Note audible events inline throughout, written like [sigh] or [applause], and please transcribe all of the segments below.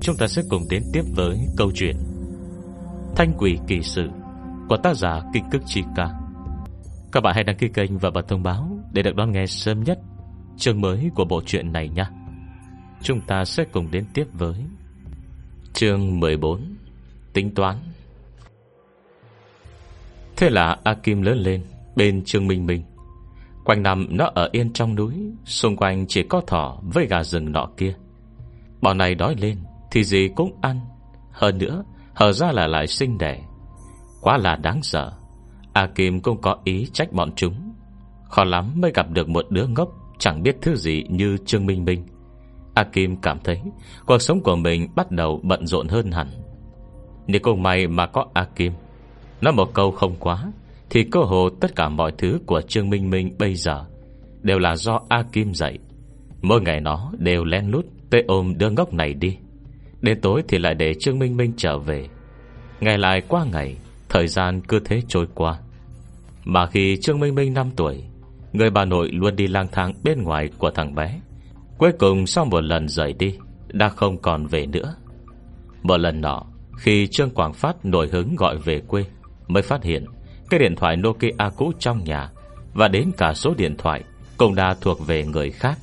Chúng ta sẽ cùng đến tiếp với câu chuyện Thanh quỷ kỳ sự Của tác giả Kinh Cức Chi Ca. Các bạn hãy đăng ký kênh và bật thông báo Để được đón nghe sớm nhất Chương mới của bộ truyện này nha. Chúng ta sẽ cùng đến tiếp với Chương 14 Tính toán. Thế là A Kim lớn lên Bên Trương Minh Minh. Quanh năm nó ở yên trong núi, Xung quanh chỉ có thỏ với gà rừng nọ kia. Bọn này đói lên thì gì cũng ăn. Hơn nữa hở ra là lại sinh đẻ. Quá là đáng sợ. A Kim cũng có ý trách bọn chúng. Khó lắm mới gặp được một đứa ngốc, Chẳng biết thứ gì như Trương Minh Minh. A Kim cảm thấy Cuộc sống của mình bắt đầu bận rộn hơn hẳn. Nếu cùng may mà có A Kim, Nói một câu không quá, Thì cơ hồ tất cả mọi thứ của Trương Minh Minh bây giờ Đều là do A Kim dạy. Mỗi ngày nó đều len lút tê ôm đứa ngốc này đi. Đến tối thì lại để Trương Minh Minh trở về. Ngày lại qua ngày, Thời gian cứ thế trôi qua. Mà khi Trương Minh Minh 5 tuổi, Người bà nội luôn đi lang thang bên ngoài của thằng bé. Cuối cùng sau một lần rời đi, Đã không còn về nữa. Một lần nọ, Khi Trương Quảng Phát nổi hứng gọi về quê, Mới phát hiện Cái điện thoại Nokia cũ trong nhà Và đến cả số điện thoại Cũng đã thuộc về người khác.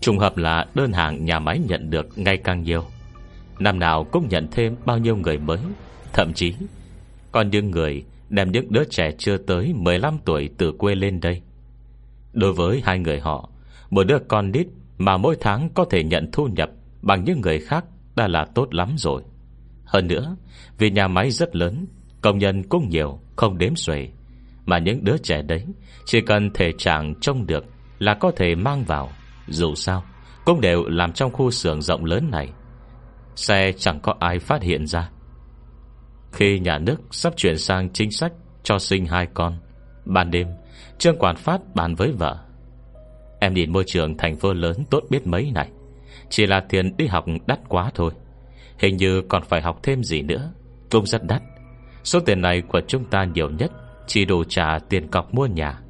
Trùng hợp là đơn hàng nhà máy nhận được ngày càng nhiều. Năm nào cũng nhận thêm bao nhiêu người mới. Thậm chí, Còn những người đem những đứa trẻ chưa tới 15 tuổi từ quê lên đây. Đối với hai người họ, Một đứa con nít mà mỗi tháng có thể nhận thu nhập Bằng những người khác đã là tốt lắm rồi. Hơn nữa, Vì nhà máy rất lớn, Công nhân cũng nhiều, Không đếm xuể, Mà những đứa trẻ đấy Chỉ cần thể trạng trông được Là có thể mang vào. Dù sao, Cũng đều làm trong khu xưởng rộng lớn này. Xe chẳng có ai phát hiện ra. Khi nhà nước sắp chuyển sang chính sách Cho sinh hai con, Ban đêm, Trương Quản Phát bàn với vợ. Em nhìn môi trường thành phố lớn tốt biết mấy này. Chỉ là tiền đi học đắt quá thôi. Hình như còn phải học thêm gì nữa. Cũng rất đắt. Số tiền này của chúng ta nhiều nhất, Chỉ đủ trả tiền cọc mua nhà.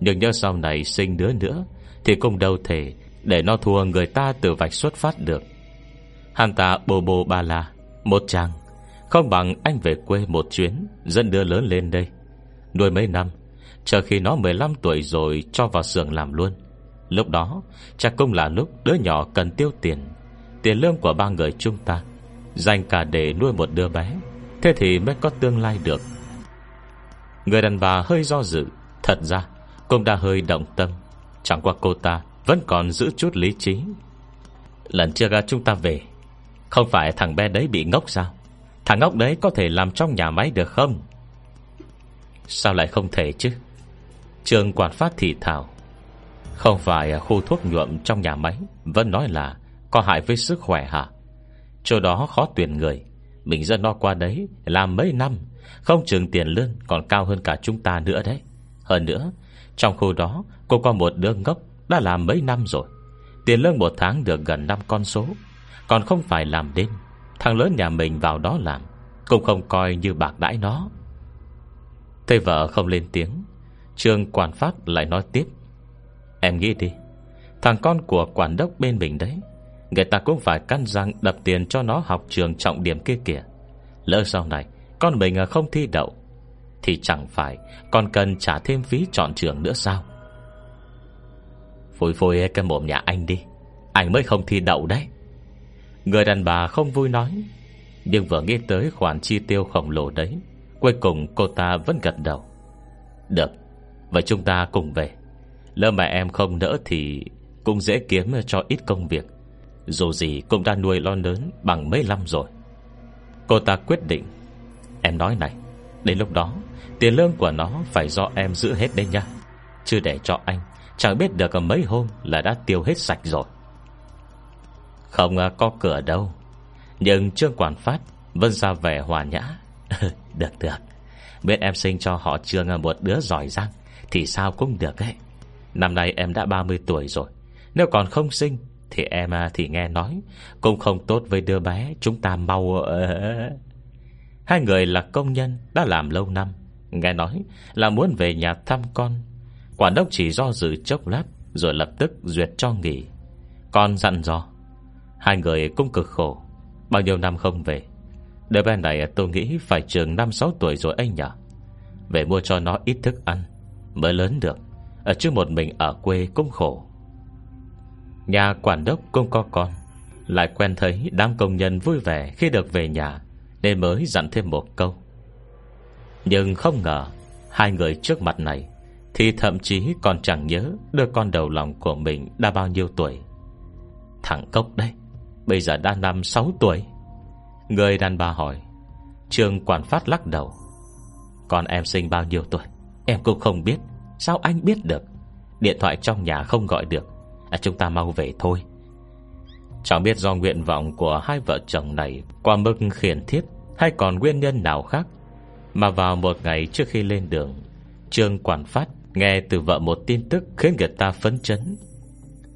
Nhưng nhớ sau này sinh đứa nữa, Thì cũng đâu thể Để nó thua người ta từ vạch xuất phát được. Hắn ta bồ bồ ba la, Một chàng, Không bằng anh về quê một chuyến, Dẫn đứa lớn lên đây. Nuôi mấy năm, Chờ khi nó 15 tuổi rồi cho vào xưởng làm luôn. Lúc đó Chắc cũng là lúc đứa nhỏ cần tiêu tiền Tiền lương của ba người chúng ta, Dành cả để nuôi một đứa bé, Thế thì mới có tương lai được. Người đàn bà hơi do dự, Thật ra cũng đã hơi động tâm, Chẳng qua cô ta Vẫn còn giữ chút lý trí. Lần trước chúng ta về không phải thằng bé đấy bị ngốc sao? Thằng ngốc đấy có thể làm trong nhà máy được không? Sao lại không thể chứ? Trường quản phát thị thảo Không phải à, khu thuốc nhuộm trong nhà máy, Vẫn nói là Có hại với sức khỏe hả? Chỗ đó khó tuyển người. Mình dân no qua đấy Làm mấy năm, Không trường tiền lương còn cao hơn cả chúng ta nữa đấy. Hơn nữa, Trong khu đó, Cô có một đứa ngốc Đã làm mấy năm rồi. Tiền lương một tháng được gần 5 con số. Còn không phải làm đêm, Thằng lớn nhà mình vào đó làm, Cũng không coi như bạc đãi nó. Thế vợ không lên tiếng, Trương quản pháp lại nói tiếp. Em nghĩ đi, Thằng con của quản đốc bên mình đấy, Người ta cũng phải căn răng đập tiền cho nó học trường trọng điểm kia kìa. Lỡ sau này, Con mình không thi đậu, Thì chẳng phải Còn cần trả thêm phí chọn trường nữa sao? Phôi phôi cái mồm nhà anh đi, Anh mới không thi đậu đấy. Người đàn bà không vui nói, Nhưng vừa nghĩ tới khoản chi tiêu khổng lồ đấy, Cuối cùng cô ta vẫn gật đầu. Được, Vậy chúng ta cùng về. Lỡ mà em không nỡ thì Cũng dễ kiếm cho ít công việc. Dù gì cũng đã nuôi lo lớn Bằng mấy năm rồi. Cô ta quyết định, Em nói này, Đến lúc đó, Tiền lương của nó phải do em giữ hết đấy nha Chứ để cho anh, Chẳng biết được mấy hôm là đã tiêu hết sạch rồi. Không có cửa đâu. Nhưng Trương Quản Phát Vẫn ra vẻ hòa nhã. [laughs] Được được. Biết em sinh cho họ Trương một đứa giỏi giang, Thì sao cũng được ấy. Năm nay em đã 30 tuổi rồi. Nếu còn không sinh, Thì em à, thì nghe nói, Cũng không tốt với đứa bé Chúng ta mau ờ, ờ, ờ. Hai người là công nhân, Đã làm lâu năm. Nghe nói là muốn về nhà thăm con. Quản đốc chỉ do dự chốc lát, Rồi lập tức duyệt cho nghỉ. Con dặn dò Hai người cũng cực khổ. Bao nhiêu năm không về, Đứa bé này tôi nghĩ phải trường 5-6 tuổi rồi anh nhỉ? Về mua cho nó ít thức ăn, Mới lớn được. Ở chứ một mình ở quê cũng khổ. Nhà quản đốc cũng có con, Lại quen thấy đám công nhân vui vẻ Khi được về nhà, Nên mới dặn thêm một câu. Nhưng không ngờ, Hai người trước mặt này, Thì thậm chí còn chẳng nhớ Đứa con đầu lòng của mình đã bao nhiêu tuổi. Thằng Cốc đấy. Bây giờ đã năm sáu tuổi. Người đàn bà hỏi. Trương quản phát lắc đầu. Con em sinh bao nhiêu tuổi? Em cũng không biết. Sao anh biết được? Điện thoại trong nhà không gọi được. À, Chúng ta mau về thôi. Chẳng biết do nguyện vọng của hai vợ chồng này Qua mức khiển thiết Hay còn nguyên nhân nào khác Mà vào một ngày trước khi lên đường Trương Quản Phát Nghe từ vợ một tin tức Khiến người ta phấn chấn.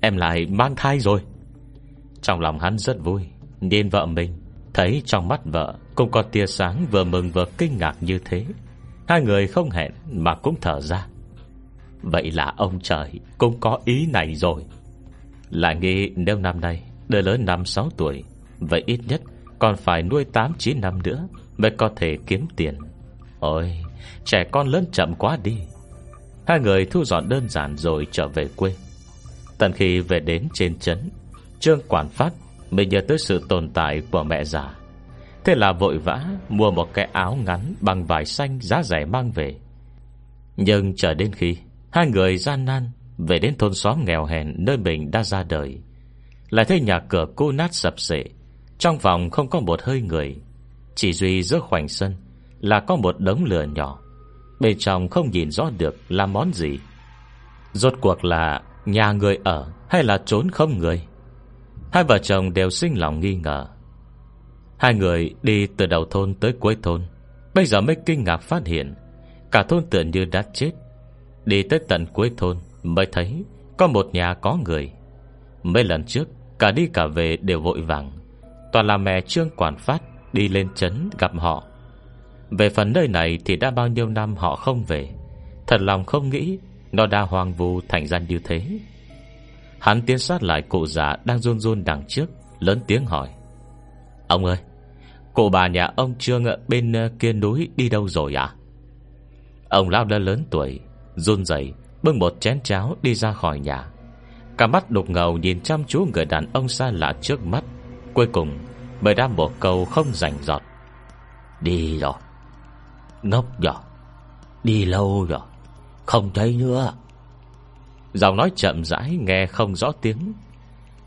Em lại mang thai rồi. Trong lòng hắn rất vui, Nhìn vợ mình, Thấy trong mắt vợ Cũng có tia sáng vừa mừng vừa kinh ngạc như thế. Hai người không hẹn Mà cũng thở ra. Vậy là ông trời cũng có ý này rồi. Lại nghĩ nếu năm nay Đứa lớn 5-6 tuổi, Vậy ít nhất còn phải nuôi 8-9 năm nữa Mới có thể kiếm tiền. Ôi, Trẻ con lớn chậm quá đi. Hai người thu dọn đơn giản rồi trở về quê. Tận khi về đến trên trấn Trương Quản Phát Mới nhớ tới sự tồn tại của mẹ già. Thế là vội vã Mua một cái áo ngắn bằng vải xanh giá rẻ mang về. Nhưng chờ đến khi Hai người gian nan Về đến thôn xóm nghèo hèn Nơi mình đã ra đời, Lại thấy nhà cửa cô nát sập sệ, Trong phòng không có một hơi người, Chỉ duy giữa khoảnh sân Là có một đống lửa nhỏ, Bên trong không nhìn rõ được là món gì. Rốt cuộc là Nhà người ở hay là trốn không người? Hai vợ chồng đều sinh lòng nghi ngờ. Hai người đi từ đầu thôn tới cuối thôn, Bây giờ mới kinh ngạc phát hiện Cả thôn tựa như đã chết. Đi tới tận cuối thôn Mới thấy có một nhà có người. Mấy lần trước, Cả đi cả về đều vội vàng. Toàn là mẹ Trương Quản Phát Đi lên chấn gặp họ. Về phần nơi này thì đã bao nhiêu năm họ không về. Thật lòng không nghĩ Nó đã hoang vu thành ra như thế. Hắn tiến sát lại cụ già Đang run run đằng trước, Lớn tiếng hỏi. Ông ơi, Cụ bà nhà ông Trương bên ờ, kia núi đi đâu rồi à Ông lao đã lớn tuổi, Run rẩy, Bưng một chén cháo đi ra khỏi nhà. Cả mắt đục ngầu nhìn chăm chú người đàn ông xa lạ trước mắt. Cuối cùng Mới đam một câu không rảnh giọt. Đi rồi. Ngốc rồi. Đi lâu rồi. Không thấy nữa. Giọng nói chậm rãi, nghe không rõ tiếng.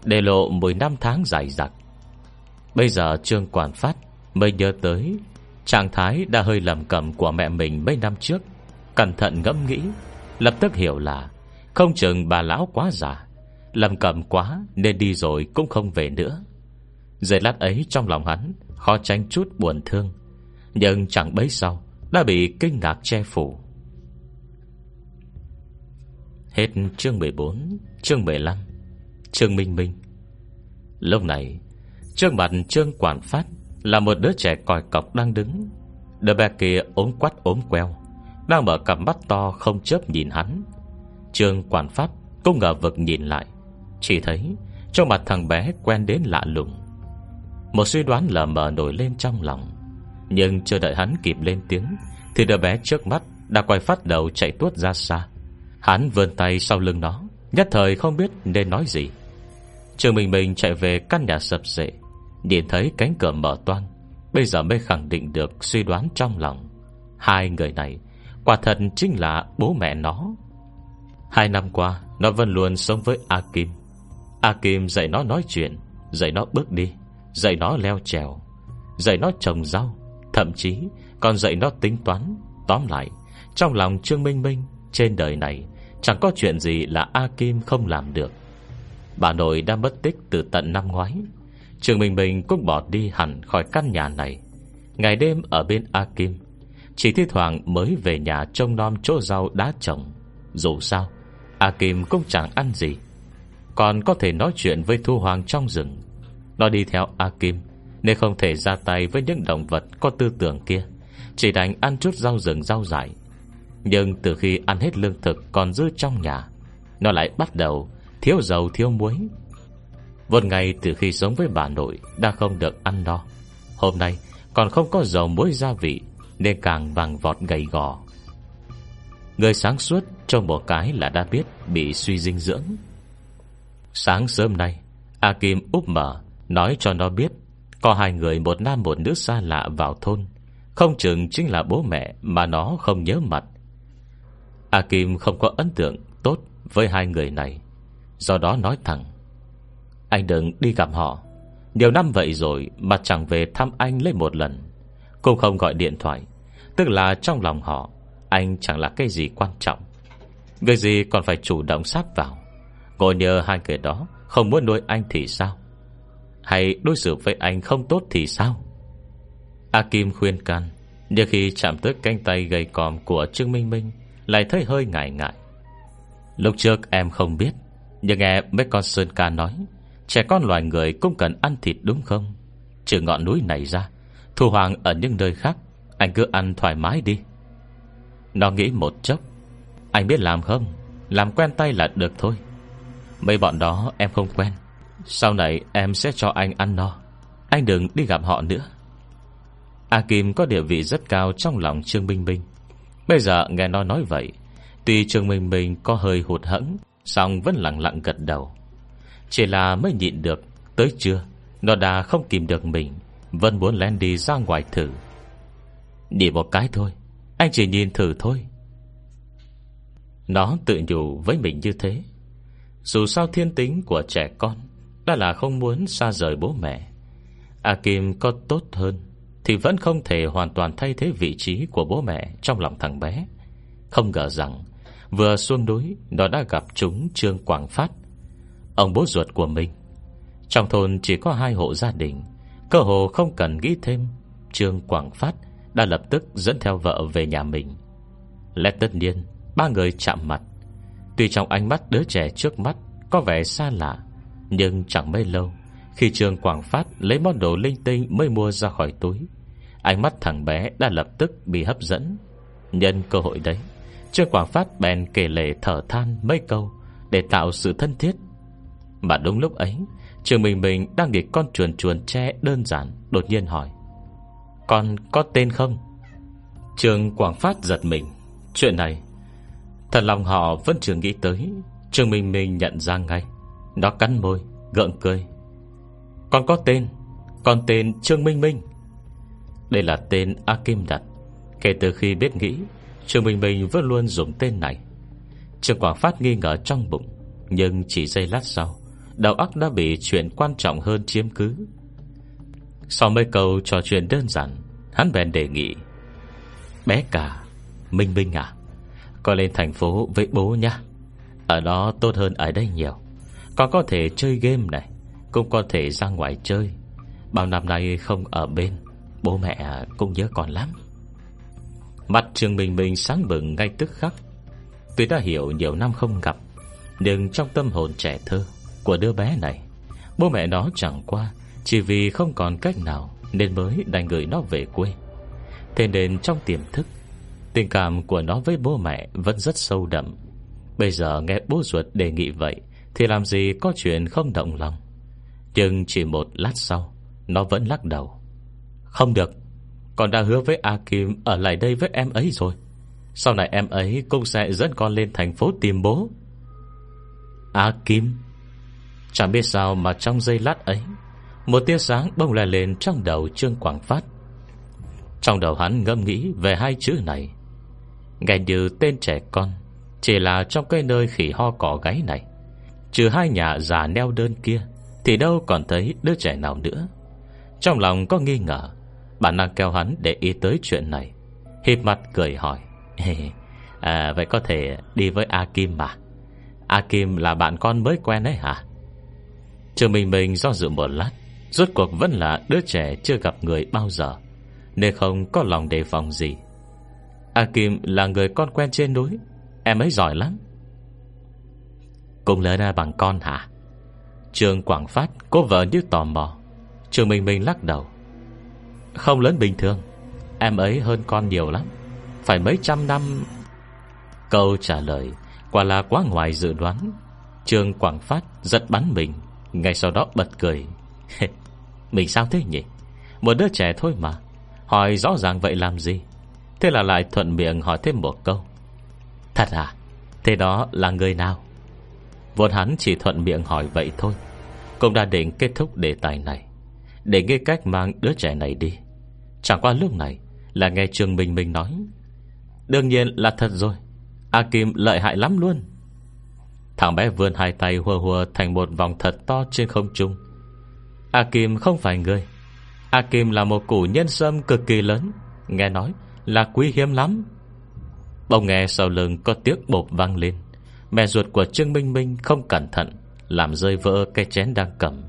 Để lộ 10 năm tháng dài dặc. Bây giờ Trương Quản Phát Mới nhớ tới, Trạng thái đã hơi lầm cầm của mẹ mình mấy năm trước. Cẩn thận ngẫm nghĩ, Lập tức hiểu là Không chừng bà lão quá già. Lầm cầm quá nên đi rồi cũng không về nữa. Giây lát ấy trong lòng hắn Khó tránh chút buồn thương. Nhưng chẳng bấy sau, Đã bị kinh ngạc che phủ. Hết chương 14 Chương 15 Chương Minh Minh. Lúc này, Trước mặt Trương Quản Phát Là một đứa trẻ còi cọc đang đứng. Đứa bé kia ốm quắt ốm queo, Đang mở cặp mắt to không chớp nhìn hắn. Trương Quản Phát Cũng ngờ vực nhìn lại, Chỉ thấy trong mặt thằng bé quen đến lạ lùng. Một suy đoán lờ mờ nổi lên trong lòng, Nhưng chưa đợi hắn kịp lên tiếng Thì đứa bé trước mắt Đã quay phát đầu chạy tuốt ra xa. Hắn vươn tay sau lưng nó, Nhất thời không biết nên nói gì. Trường Minh Minh chạy về căn nhà sập sệ, Nhìn thấy cánh cửa mở toan Bây giờ mới khẳng định được suy đoán trong lòng. Hai người này, Quả thật chính là bố mẹ nó. Hai năm qua, Nó vẫn luôn sống với A Kim. A Kim dạy nó nói chuyện, Dạy nó bước đi, Dạy nó leo trèo, Dạy nó trồng rau, Thậm chí còn dạy nó tính toán. Tóm lại, Trong lòng Trương Minh Minh Trên đời này Chẳng có chuyện gì là A Kim không làm được. Bà nội đã mất tích từ tận năm ngoái. Trường Bình Bình cũng bỏ đi hẳn khỏi căn nhà này. Ngày đêm ở bên A Kim, Chỉ thi thoảng mới về nhà trông nom chỗ rau đá trồng. Dù sao, A Kim cũng chẳng ăn gì. Còn có thể nói chuyện với Thu Hoàng trong rừng. Nó đi theo A Kim, Nên không thể ra tay với những động vật có tư tưởng kia. Chỉ đành ăn chút rau rừng rau dại. Nhưng từ khi ăn hết lương thực còn dư trong nhà, Nó lại bắt đầu thiếu dầu, thiếu muối. Một ngày từ khi sống với bà nội Đã không được ăn no. Hôm nay còn không có dầu muối gia vị Nên càng vàng vọt gầy gò. Người sáng suốt Trong một cái là đã biết Bị suy dinh dưỡng. Sáng sớm nay A Kim úp mở Nói cho nó biết Có hai người, một nam một nữ xa lạ vào thôn. Không chừng chính là bố mẹ Mà nó không nhớ mặt. A Kim không có ấn tượng tốt Với hai người này. Do đó nói thẳng, Anh đừng đi gặp họ. Nhiều năm vậy rồi Mà chẳng về thăm anh lấy một lần. Cũng không gọi điện thoại, Tức là trong lòng họ, Anh chẳng là cái gì quan trọng. Việc gì còn phải chủ động sáp vào? Ngồi nhờ hai người đó, Không muốn nuôi anh thì sao? Hay đối xử với anh không tốt thì sao? A Kim khuyên can, Nhưng khi chạm tới cánh tay gầy còm Của Trương Minh Minh lại thấy hơi ngại ngại. Lúc trước em không biết, Nhưng nghe mấy con Sơn Ca nói, Trẻ con loài người cũng cần ăn thịt đúng không? Trừ ngọn núi này ra, Thu hoàng ở những nơi khác, Anh cứ ăn thoải mái đi. Nó nghĩ một chốc, Anh biết làm không? Làm quen tay là được thôi. Mấy bọn đó em không quen. Sau này em sẽ cho anh ăn no. Anh đừng đi gặp họ nữa. A Kim có địa vị rất cao Trong lòng Trương Minh Minh. Bây giờ nghe nó nói vậy, Tuy Trương Minh Minh có hơi hụt hẫng Xong vẫn lặng lặng gật đầu. Chỉ là mới nhịn được, Tới trưa, Nó đã không tìm được mình, Vẫn muốn len đi ra ngoài thử. Đi một cái thôi, Anh chỉ nhìn thử thôi. Nó tự nhủ với mình như thế. Dù sao thiên tính của trẻ con Đã là không muốn xa rời bố mẹ, A Kim có tốt hơn. Thì vẫn không thể hoàn toàn thay thế vị trí Của bố mẹ trong lòng thằng bé. Không ngờ rằng, Vừa xuống núi, Nó đã gặp chúng Trương Quảng Phát, Ông bố ruột của mình. Trong thôn chỉ có hai hộ gia đình, Cơ hồ không cần nghĩ thêm, Trương Quảng Phát đã lập tức dẫn theo vợ về nhà mình. Lẽ tất nhiên, Ba người chạm mặt. Tuy trong ánh mắt đứa trẻ trước mắt Có vẻ xa lạ, Nhưng chẳng mấy lâu, Khi Trương Quảng Phát lấy món đồ linh tinh Mới mua ra khỏi túi Ánh mắt thằng bé đã lập tức bị hấp dẫn. Nhân cơ hội đấy Trương Quảng Phát bèn kể lệ thở than mấy câu Để tạo sự thân thiết. Mà đúng lúc ấy Trường Minh Minh đang nghịch con chuồn chuồn tre đơn giản Đột nhiên hỏi Con có tên không? Trường Quảng Phát giật mình Chuyện này Thật lòng họ vẫn chưa nghĩ tới. Trường Minh Minh nhận ra ngay Nó cắn môi, gượng cười Con có tên Con tên Trương Minh Minh. Đây là tên A Kim đặt Kể từ khi biết nghĩ, trường Minh Minh vẫn luôn dùng tên này. Trường Quảng Phát nghi ngờ trong bụng, Nhưng chỉ giây lát sau, Đầu óc đã bị chuyện quan trọng hơn chiếm cứ. Sau mấy câu trò chuyện đơn giản, Hắn bèn đề nghị, Bé cả, Minh Minh à Con lên thành phố với bố nha Ở đó tốt hơn ở đây nhiều. Con có thể chơi game này, Cũng có thể ra ngoài chơi. Bao năm nay không ở bên. Bố mẹ à, cũng nhớ con lắm. Mặt trường bình bình sáng bừng ngay tức khắc. Tuy đã hiểu nhiều năm không gặp, Nhưng trong tâm hồn trẻ thơ Của đứa bé này, Bố mẹ nó chẳng qua Chỉ vì không còn cách nào Nên mới đành gửi nó về quê. Thế nên trong tiềm thức, Tình cảm của nó với bố mẹ Vẫn rất sâu đậm. Bây giờ nghe bố ruột đề nghị vậy Thì làm gì có chuyện không động lòng. Nhưng chỉ một lát sau, Nó vẫn lắc đầu. Không được, con đã hứa với A Kim Ở lại đây với em ấy rồi. Sau này em ấy cũng sẽ dẫn con lên thành phố tìm bố. A Kim Chẳng biết sao mà trong giây lát ấy, Một tia sáng bông lại lên Trong đầu Trương Quảng Phát. Trong đầu hắn ngâm nghĩ về hai chữ này. Nghe như tên trẻ con, Chỉ là trong cái nơi khỉ ho cỏ gáy này. Trừ hai nhà già neo đơn kia, Thì đâu còn thấy đứa trẻ nào nữa. Trong lòng có nghi ngờ Bản năng kêu hắn để ý tới chuyện này. Hiệp mặt cười hỏi. [laughs] À, Vậy có thể đi với A Kim mà. A Kim là bạn con mới quen ấy hả? Trường Minh Minh do dự một lát Rốt cuộc vẫn là đứa trẻ chưa gặp người bao giờ Nên không có lòng đề phòng gì. A Kim là người con quen trên núi Em ấy giỏi lắm. Cùng lớn ra bằng con hả? Trường Quảng Phát Cô vợ như tò mò. Trường Minh Minh lắc đầu không lớn bình thường. Em ấy hơn con nhiều lắm. Phải mấy trăm năm. Câu trả lời Quả là quá ngoài dự đoán. Trương Quảng Phát giật bắn mình, Ngay sau đó bật cười. [laughs] Mình sao thế nhỉ? Một đứa trẻ thôi mà. Hỏi rõ ràng vậy làm gì? Thế là lại thuận miệng hỏi thêm một câu. Thật à? Thế đó là người nào? Vốn hắn chỉ thuận miệng hỏi vậy thôi. Cũng đã định kết thúc đề tài này. Để nghe cách mang đứa trẻ này đi. Chẳng qua lúc này, Là nghe Trương Minh Minh nói. Đương nhiên là thật rồi, A Kim lợi hại lắm luôn. Thằng bé vươn hai tay hùa hùa Thành một vòng thật to trên không trung. A Kim không phải người. A Kim là một củ nhân sâm cực kỳ lớn, Nghe nói là quý hiếm lắm. Bỗng nghe sau lưng có tiếng bột vang lên. Mẹ ruột của Trương Minh Minh không cẩn thận, Làm rơi vỡ cái chén đang cầm.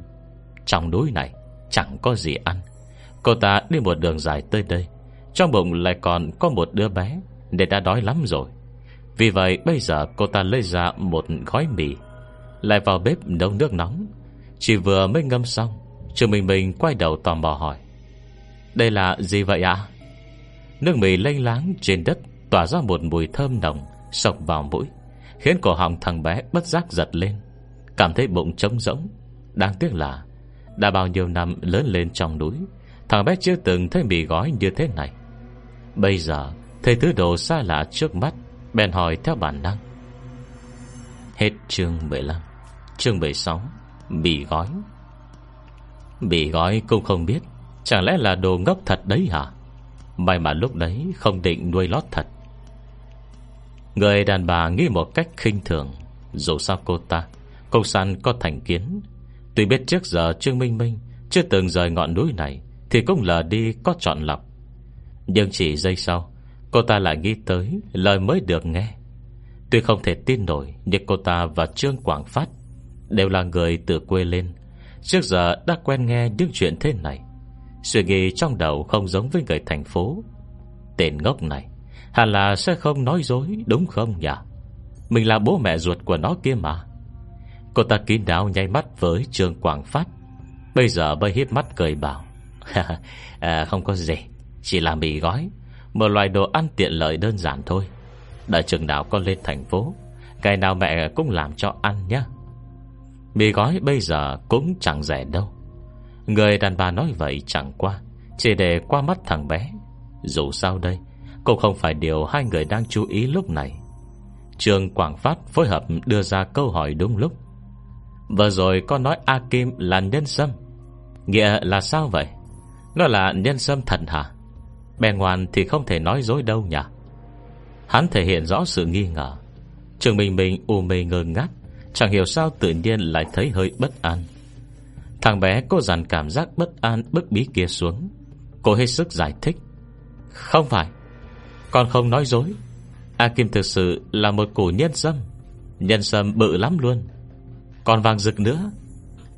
Trong núi này Chẳng có gì ăn. Cô ta đi một đường dài tới đây. Trong bụng lại còn có một đứa bé Để đã đói lắm rồi. Vì vậy bây giờ cô ta lấy ra một gói mì, Lại vào bếp nấu nước nóng. Chỉ vừa mới ngâm xong trường Minh Minh quay đầu tò mò hỏi, Đây là gì vậy ạ? Nước mì lênh láng trên đất Tỏa ra một mùi thơm nồng Sọc vào mũi, Khiến cổ họng thằng bé bất giác giật lên. Cảm thấy bụng trống rỗng, Đáng tiếc là Đã bao nhiêu năm lớn lên trong núi Thằng bé chưa từng thấy mì gói như thế này. Bây giờ, Thấy thứ đồ xa lạ trước mắt, Bèn hỏi theo bản năng. Hết chương 15 Chương 16 Mì gói. Mì gói cũng không biết, Chẳng lẽ là đồ ngốc thật đấy hả? May mà lúc đấy không định nuôi lót thật. Người đàn bà nghĩ một cách khinh thường, Dù sao cô ta Công săn có thành kiến. Tuy biết trước giờ Trương Minh Minh Chưa từng rời ngọn núi này thì cũng lờ đi, có chọn lọc. Nhưng chỉ giây sau, Cô ta lại nghĩ tới lời mới được nghe. Tuy không thể tin nổi, Nhưng cô ta và Trương Quảng Phát Đều là người từ quê lên. Trước giờ đã quen nghe những chuyện thế này. Suy nghĩ trong đầu không giống với người thành phố. Tên ngốc này, Hẳn là sẽ không nói dối, Đúng không nhỉ? Mình là bố mẹ ruột của nó kia mà. Cô ta kín đáo nháy mắt với Trương Quảng Phát. Bây giờ mới hiếp mắt cười bảo [laughs] à, Không có gì Chỉ là mì gói Một loại đồ ăn tiện lợi đơn giản thôi. Đợi chừng nào con lên thành phố Ngày nào mẹ cũng làm cho ăn nhé Mì gói bây giờ cũng chẳng rẻ đâu. Người đàn bà nói vậy chẳng qua Chỉ để qua mắt thằng bé. Dù sao đây Cũng không phải điều hai người đang chú ý lúc này. Trường Quảng Phát phối hợp đưa ra câu hỏi đúng lúc. Vừa rồi con nói A Kim là nhân sâm Nghĩa là sao vậy? Nó là nhân sâm thật hả? Bè ngoan thì không thể nói dối đâu nhỉ? Hắn thể hiện rõ sự nghi ngờ. Trường Minh Minh u mê ngơ ngác, Chẳng hiểu sao tự nhiên lại thấy hơi bất an. Thằng bé cô dàn cảm giác bất an bức bí kia xuống. Cô hết sức giải thích. Không phải, Con không nói dối. A Kim thực sự là một củ nhân sâm. Nhân sâm bự lắm luôn. Còn vàng rực nữa.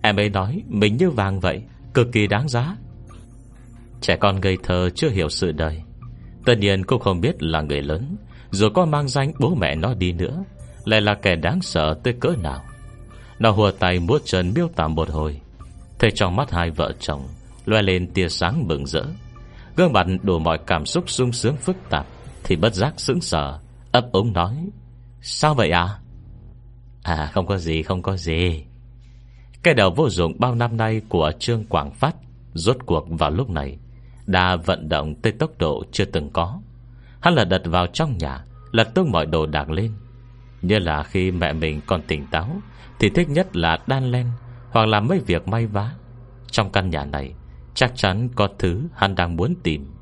Em ấy nói mình như vàng vậy, Cực kỳ đáng giá. Trẻ con ngây thơ chưa hiểu sự đời. Tất nhiên cô không biết là người lớn, Dù có mang danh bố mẹ nó đi nữa, Lại là kẻ đáng sợ tới cỡ nào. Nó hùa tay múa chân miêu tả một hồi. Thấy trong mắt hai vợ chồng, Loe lên tia sáng bừng rỡ. Gương mặt đủ mọi cảm xúc sung sướng phức tạp, Thì bất giác sững sờ, Ấp ống nói, Sao vậy à À không có gì, không có gì. Cái đầu vô dụng bao năm nay Của Trương Quảng Phát Rốt cuộc vào lúc này đã vận động tới tốc độ chưa từng có. Hắn là đặt vào trong nhà Lật tung mọi đồ đạc lên. Như là khi mẹ mình còn tỉnh táo, Thì thích nhất là đan len hoặc là mấy việc may vá. Trong căn nhà này, Chắc chắn có thứ hắn đang muốn tìm.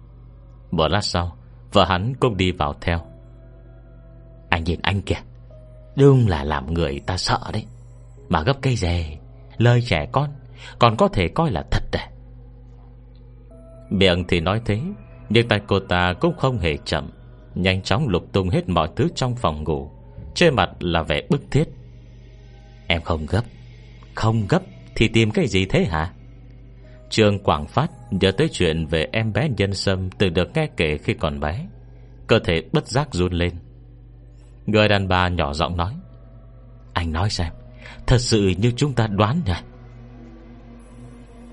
Một lát sau, Vợ hắn cũng đi vào theo. Anh nhìn anh kìa, Đúng là làm người ta sợ đấy. Mà gấp cây rè Lời trẻ con, Còn có thể coi là thật đấy. Miệng thì nói thế, Nhưng tay cô ta cũng không hề chậm, Nhanh chóng lục tung hết mọi thứ trong phòng ngủ. Trên mặt là vẻ bức thiết. Em không gấp không gấp Thì tìm cái gì thế hả? Trương Quảng Phát nhớ tới chuyện Về em bé nhân sâm Từng được nghe kể khi còn bé. Cơ thể bất giác run lên. Người đàn bà nhỏ giọng nói, Anh nói xem, Thật sự như chúng ta đoán nhỉ?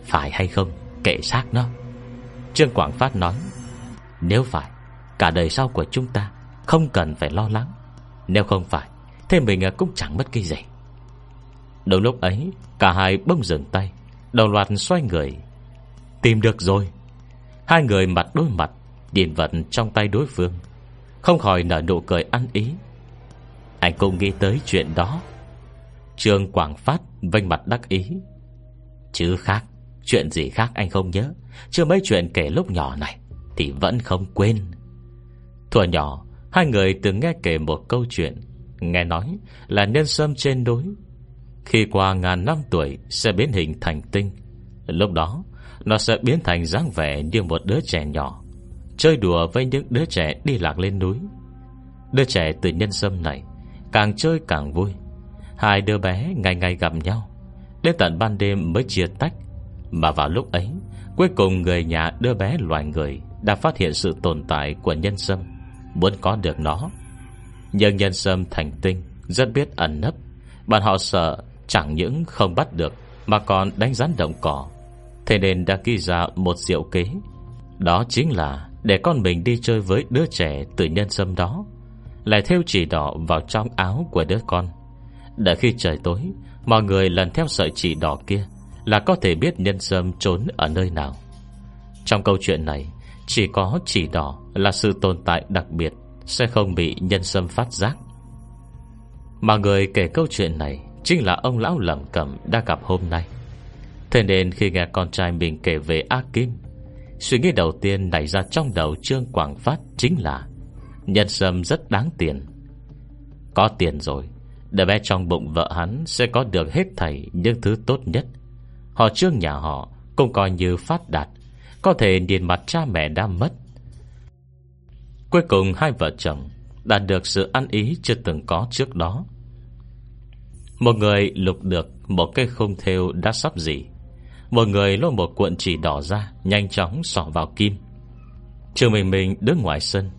Phải hay không, Kệ xác nó. Trương Quảng Phát nói, Nếu phải, Cả đời sau của chúng ta Không cần phải lo lắng. Nếu không phải, Thế mình cũng chẳng mất cái gì. Đúng lúc ấy, Cả hai bông dừng tay, Đồng loạt xoay người. Tìm được rồi. Hai người mặt đối mặt, Nhìn vật trong tay đối phương, Không khỏi nở nụ cười ăn ý. Anh cũng nghĩ tới chuyện đó. Trương Quảng Phát Vênh mặt đắc ý, Chứ khác Chuyện gì khác anh không nhớ? Chưa mấy chuyện kể lúc nhỏ này, Thì vẫn không quên. Thuở nhỏ, Hai người từng nghe kể một câu chuyện, Nghe nói là nhân sâm trên núi. Khi qua ngàn năm tuổi, Sẽ biến hình thành tinh. Lúc đó, Nó sẽ biến thành dáng vẻ như một đứa trẻ nhỏ, Chơi đùa với những đứa trẻ đi lạc lên núi. Đứa trẻ từ nhân sâm này, Càng chơi càng vui. Hai đứa bé ngày ngày gặp nhau, Đến tận ban đêm mới chia tách. Mà vào lúc ấy, Cuối cùng người nhà đưa bé loài người Đã phát hiện sự tồn tại của nhân sâm, Muốn có được nó. Nhưng nhân sâm thành tinh, Rất biết ẩn nấp. Bạn họ sợ chẳng những không bắt được, Mà còn đánh rắn động cỏ. Thế nên đã ghi ra một diệu kế. Đó chính là Để con mình đi chơi với đứa trẻ Từ nhân sâm đó. Lại theo chỉ đỏ vào trong áo của đứa con. Đợi khi trời tối, Mọi người lần theo sợi chỉ đỏ kia là có thể biết nhân sâm trốn ở nơi nào. Trong câu chuyện này, Chỉ có chỉ đỏ là sự tồn tại đặc biệt, Sẽ không bị nhân sâm phát giác. Mà người kể câu chuyện này Chính là ông lão lẩm cẩm đã gặp hôm nay. Thế nên khi nghe con trai mình kể về A Kim, Suy nghĩ đầu tiên nảy ra trong đầu Trương Quảng Phát chính là, Nhân sâm rất đáng tiền. Có tiền rồi, Đứa bé trong bụng vợ hắn Sẽ có được hết thảy những thứ tốt nhất. Họ trương nhà họ, Cũng coi như phát đạt, Có thể điền mặt cha mẹ đã mất. Cuối cùng hai vợ chồng Đạt được sự ăn ý chưa từng có trước đó. Một người lục được Một cây khung thêu đã sắp gì. Một người lôi một cuộn chỉ đỏ ra, Nhanh chóng sỏ vào kim. Trường mình mình đứng ngoài sân,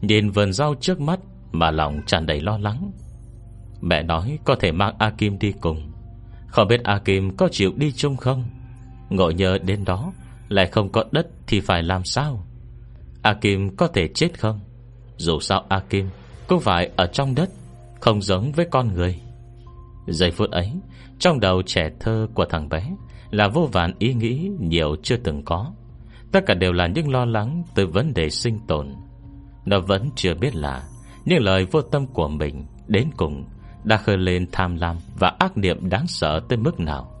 Nhìn vườn rau trước mắt Mà lòng tràn đầy lo lắng. Mẹ nói có thể mang A Kim đi cùng. Không biết A Kim có chịu đi chung không? Ngộ nhớ đến đó, Lại không có đất thì phải làm sao? A Kim có thể chết không? Dù sao A Kim Cũng phải ở trong đất, Không giống với con người. Giây phút ấy, Trong đầu trẻ thơ của thằng bé Là vô vàn ý nghĩ nhiều chưa từng có. Tất cả đều là những lo lắng Từ vấn đề sinh tồn. Nó vẫn chưa biết là Những lời vô tâm của mình Đến cùng đã khơi lên tham lam và ác niệm đáng sợ tới mức nào.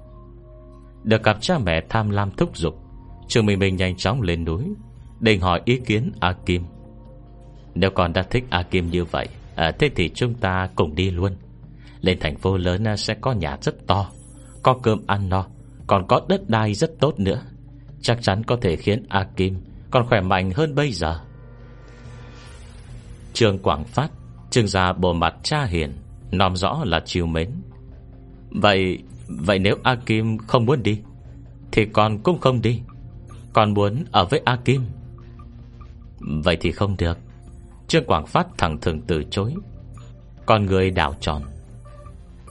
Được gặp cha mẹ tham lam thúc giục, Trường Minh Minh nhanh chóng lên núi, định hỏi ý kiến A Kim. Nếu con đã thích A Kim như vậy, à, thế thì chúng ta cùng đi luôn. Lên thành phố lớn à, sẽ có nhà rất to, có cơm ăn no, còn có đất đai rất tốt nữa. Chắc chắn có thể khiến A Kim còn khỏe mạnh hơn bây giờ. Trường Quảng Phát trường già bộ mặt cha hiền Nòm rõ là chiều mến. Vậy Vậy nếu A Kim không muốn đi, Thì con cũng không đi. Con muốn ở với A Kim Vậy thì không được. Trương Quảng Phát thẳng thừng từ chối. Con người đảo tròn.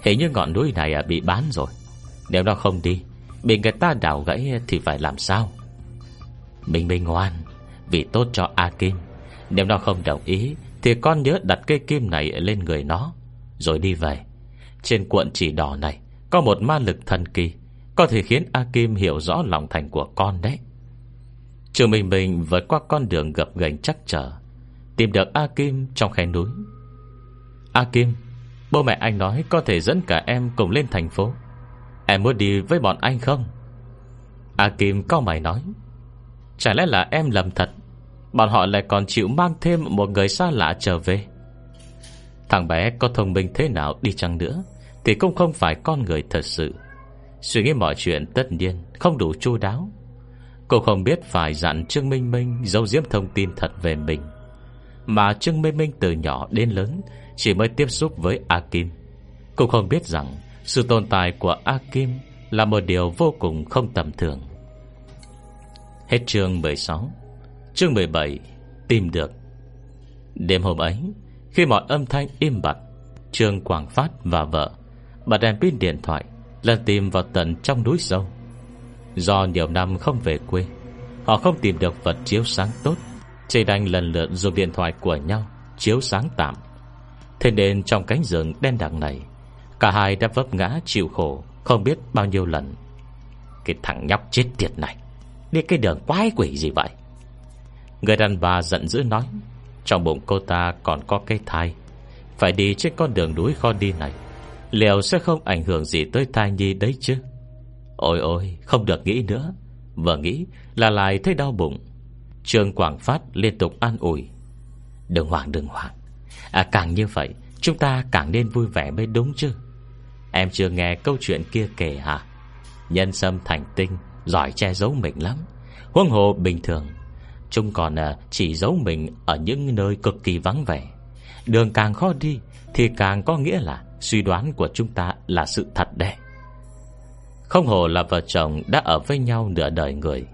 Hình như ngọn núi này à, bị bán rồi. Nếu nó không đi, Bị người ta đảo gãy thì phải làm sao? Mình mình ngoan, Vì tốt cho A Kim Nếu nó không đồng ý, Thì con nhớ đặt cây kim này lên người nó rồi đi về. Trên cuộn chỉ đỏ này, Có một ma lực thần kỳ, Có thể khiến A Kim hiểu rõ lòng thành của con đấy. Trường Minh Minh vượt qua con đường gập ghềnh chắc trở, Tìm được A Kim trong khe núi. A Kim Bố mẹ anh nói có thể dẫn cả em cùng lên thành phố. Em muốn đi với bọn anh không? A Kim cao mày nói. Chả lẽ là em lầm thật? Bọn họ lại còn chịu mang thêm một người xa lạ trở về. Thằng bé có thông minh thế nào đi chăng nữa Thì cũng không phải con người thật sự. Suy nghĩ mọi chuyện tất nhiên, Không đủ chu đáo. Cô không biết phải dặn Trương Minh Minh Giấu diếm thông tin thật về mình. Mà Trương Minh Minh từ nhỏ đến lớn Chỉ mới tiếp xúc với A Kim. Cô không biết rằng Sự tồn tại của A Kim Là một điều vô cùng không tầm thường. Hết chương 16 Chương 17 Tìm được. Đêm hôm ấy khi mọi âm thanh im bặt, Trương Quảng Phát và vợ Bật đèn pin điện thoại Lần tìm vào tận trong núi sâu. Do nhiều năm không về quê, Họ không tìm được vật chiếu sáng tốt. Chỉ đành lần lượt dùng điện thoại của nhau Chiếu sáng tạm. Thế nên trong cánh rừng đen đặc này, Cả hai đã vấp ngã chịu khổ Không biết bao nhiêu lần. Cái thằng nhóc chết tiệt này Đi cái đường quái quỷ gì vậy? Người đàn bà giận dữ nói trong bụng cô ta còn có cái thai. Phải đi trên con đường núi khó đi này. Liệu sẽ không ảnh hưởng gì tới thai nhi đấy chứ? Ôi ôi, Không được nghĩ nữa. Vừa nghĩ, là lại thấy đau bụng. Trương Quảng Phát liên tục an ủi. Đừng hoảng đừng hoảng. À càng như vậy, Chúng ta càng nên vui vẻ mới đúng chứ. Em chưa nghe câu chuyện kia kể hả? Nhân sâm thành tinh, Giỏi che giấu mình lắm. Huân hồ bình thường Chúng còn à, chỉ giấu mình Ở những nơi cực kỳ vắng vẻ. Đường càng khó đi Thì càng có nghĩa là Suy đoán của chúng ta là sự thật đấy. Không hồ là vợ chồng Đã ở với nhau nửa đời người.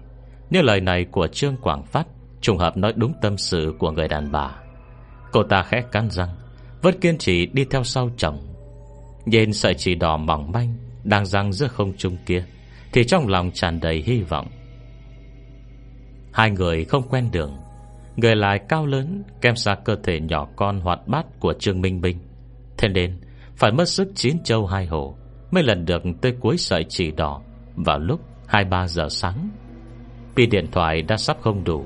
Như lời này của Trương Quảng Phát, Trùng hợp nói đúng tâm sự của người đàn bà. Cô ta khẽ cắn răng, Vẫn kiên trì đi theo sau chồng. Nhìn sợi chỉ đỏ mỏng manh Đang răng giữa không trung kia, Thì trong lòng tràn đầy hy vọng. Hai người không quen đường. Người lại cao lớn Kem xa cơ thể nhỏ con hoạt bát Của Trương Minh Minh. Thế nên, phải mất sức chiến châu hai hồ, Mới lần được tới cuối sợi chỉ đỏ Vào lúc 2-3 giờ sáng. Vì điện thoại đã sắp không đủ.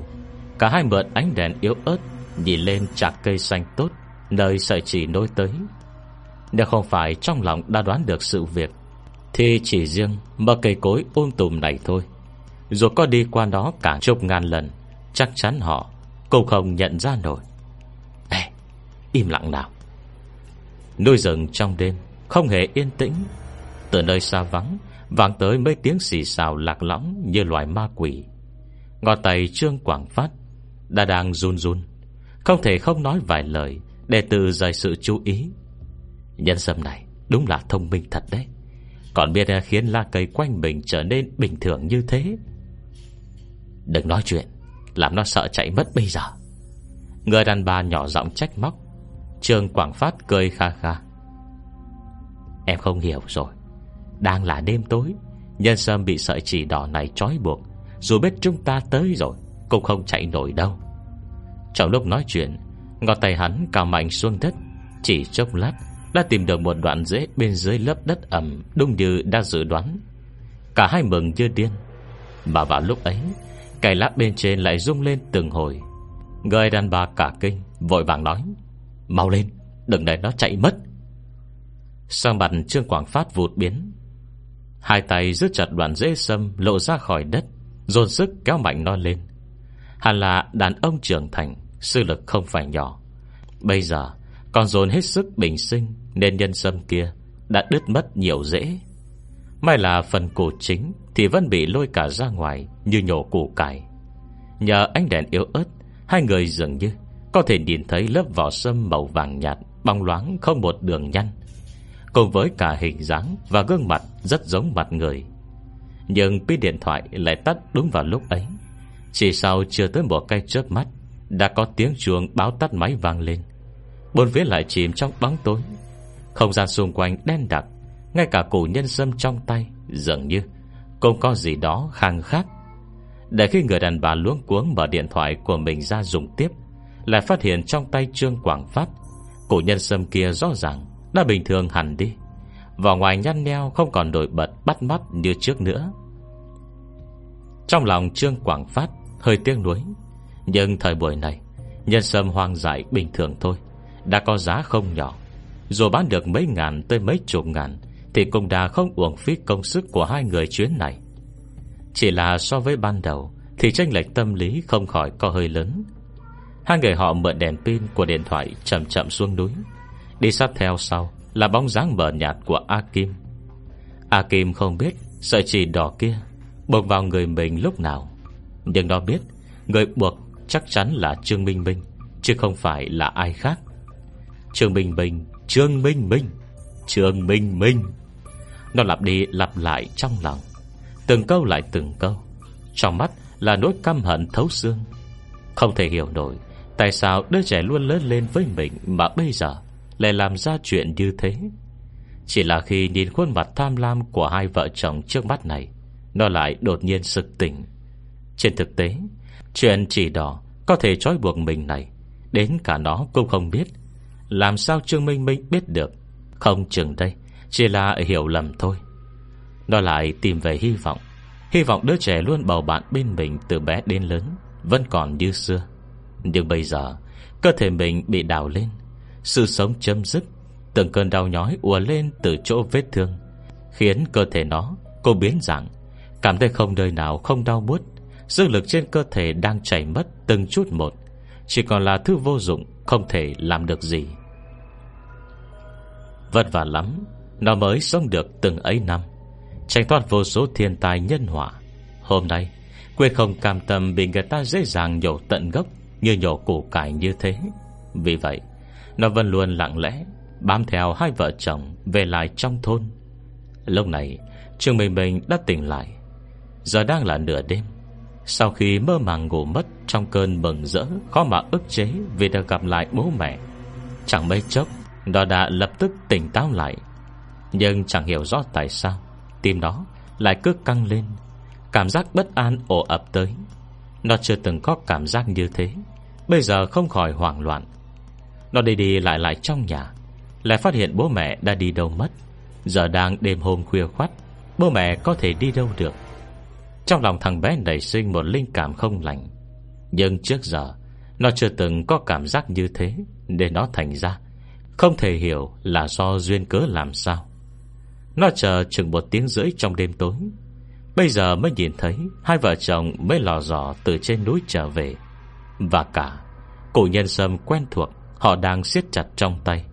Cả hai mượn ánh đèn yếu ớt, Nhìn lên chạc cây xanh tốt, Nơi sợi chỉ nối tới. Nếu không phải trong lòng đã đoán được sự việc, Thì chỉ riêng Mơ cây cối ôm tùm này thôi. Dù có đi qua đó cả chục ngàn lần, Chắc chắn họ Cũng không nhận ra nổi. Ê, im lặng nào. Núi rừng trong đêm Không hề yên tĩnh. Từ nơi xa vắng Vàng tới mấy tiếng xì xào lạc lõng Như loài ma quỷ. Ngọn tay Trương Quảng Phát Đã đang run run, Không thể không nói vài lời Để tự dạy sự chú ý. Nhân sâm này đúng là thông minh thật đấy. Còn biết khiến la cây quanh mình Trở nên bình thường như thế Đừng nói chuyện, Làm nó sợ chạy mất bây giờ. Người đàn bà nhỏ giọng trách móc, Trương Quảng Phát cười kha kha. Em không hiểu rồi, Đang là đêm tối, Nhân sâm bị sợi chỉ đỏ này trói buộc, Dù biết chúng ta tới rồi, Cũng không chạy nổi đâu. Trong lúc nói chuyện Ngọt tay hắn cao mạnh xuống đất, Chỉ chốc lát, Đã tìm được một đoạn rễ bên dưới lớp đất ẩm, Đúng như đã dự đoán. Cả hai mừng như điên. Mà vào lúc ấy Cây lá bên trên lại rung lên từng hồi. Người đàn bà cả kinh, Vội vàng nói, Mau lên, Đừng để nó chạy mất. Sang mặt Trương Quảng Phát vụt biến. Hai tay giữ chặt đoạn dễ sâm Lộ ra khỏi đất, Dồn sức kéo mạnh nó lên. Hẳn là đàn ông trưởng thành Sư lực không phải nhỏ. Bây giờ, còn dồn hết sức bình sinh Nên nhân sâm kia Đã đứt mất nhiều dễ May là phần cổ chính thì vẫn bị lôi cả ra ngoài Như nhổ củ cải. Nhờ ánh đèn yếu ớt, Hai người dường như có thể nhìn thấy lớp vỏ sâm màu vàng nhạt Bong loáng không một đường nhăn, Cùng với cả hình dáng Và gương mặt rất giống mặt người. Nhưng pin điện thoại lại tắt đúng vào lúc ấy. Chỉ sau chưa tới một cây chớp mắt, Đã có tiếng chuông báo tắt máy vang lên. Bốn phía lại chìm trong bóng tối. Không gian xung quanh đen đặc, Ngay cả củ nhân sâm trong tay Dường như cũng có gì đó khang khác Để khi người đàn bà luống cuống Mở điện thoại của mình ra dùng tiếp, lại phát hiện trong tay Trương Quảng Phát Cổ nhân sâm kia rõ ràng Đã bình thường hẳn đi. Vỏ ngoài nhăn nheo không còn nổi bật Bắt mắt như trước nữa. Trong lòng Trương Quảng Phát Hơi tiếc nuối, Nhưng thời buổi này, Nhân sâm hoang dại bình thường thôi, Đã có giá không nhỏ. Dù bán được mấy ngàn tới mấy chục ngàn thì cũng đã không uổng phí công sức Của hai người chuyến này. Chỉ là so với ban đầu, Thì tranh lệch tâm lý không khỏi có hơi lớn. Hai người họ mượn đèn pin của điện thoại chậm chậm xuống núi. Đi sát theo sau Là bóng dáng mờ nhạt của A Kim A Kim không biết Sợi chỉ đỏ kia Buộc vào người mình lúc nào. Nhưng nó biết, Người buộc chắc chắn là Trương Minh Minh, Chứ không phải là ai khác. Trương Minh Minh, Trương Minh Minh, Trương Minh Minh. Nó lặp đi lặp lại trong lòng. Từng câu lại từng câu. Trong mắt là nỗi căm hận thấu xương. Không thể hiểu nổi Tại sao đứa trẻ luôn lớn lên với mình Mà bây giờ lại làm ra chuyện như thế. Chỉ là khi nhìn khuôn mặt tham lam Của hai vợ chồng trước mắt này, Nó lại đột nhiên sực tỉnh. Trên thực tế, Chuyện chỉ đỏ có thể trói buộc mình này. Đến cả nó cũng không biết. Làm sao Trương Minh Minh biết được? Không chừng đây chỉ là hiểu lầm thôi. Nó lại tìm về hy vọng. Hy vọng đứa trẻ luôn bầu bạn bên mình Từ bé đến lớn, Vẫn còn như xưa. Nhưng bây giờ, Cơ thể mình bị đào lên. Sự sống chấm dứt, Từng cơn đau nhói ùa lên từ chỗ vết thương, Khiến cơ thể nó, Cô biến dạng. Cảm thấy không nơi nào không đau buốt. Dương lực trên cơ thể đang chảy mất từng chút một. Chỉ còn là thứ vô dụng, Không thể làm được gì. Vất vả lắm nó mới sống được từng ấy năm. Tránh thoát vô số thiên tai nhân họa. Hôm nay, quê không cam tâm bị người ta dễ dàng nhổ tận gốc Như nhổ củ cải như thế. Vì vậy, Nó vẫn luôn lặng lẽ, Bám theo hai vợ chồng Về lại trong thôn. Lúc này, Trương Bình Bình đã tỉnh lại. Giờ đang là nửa đêm. Sau khi mơ màng ngủ mất Trong cơn mừng rỡ Khó mà ức chế Vì được gặp lại bố mẹ, Chẳng mấy chốc, Nó đã lập tức tỉnh táo lại. Nhưng chẳng hiểu rõ tại sao, Tim nó lại cứ căng lên, Cảm giác bất an ổ ập tới. Nó chưa từng có cảm giác như thế, Bây giờ không khỏi hoảng loạn. Nó đi đi lại lại trong nhà, Lại phát hiện bố mẹ đã đi đâu mất. Giờ đang đêm hôm khuya khoắt, Bố mẹ có thể đi đâu được? Trong lòng thằng bé nảy sinh một linh cảm không lành. Nhưng trước giờ, Nó chưa từng có cảm giác như thế Để nó thành ra. Không thể hiểu là do duyên cớ làm sao. Nó chờ chừng một tiếng rưỡi trong đêm tối. Bây giờ mới nhìn thấy Hai vợ chồng mới lò dò từ trên núi trở về. Và cả Cổ nhân sâm quen thuộc, Họ đang siết chặt trong tay.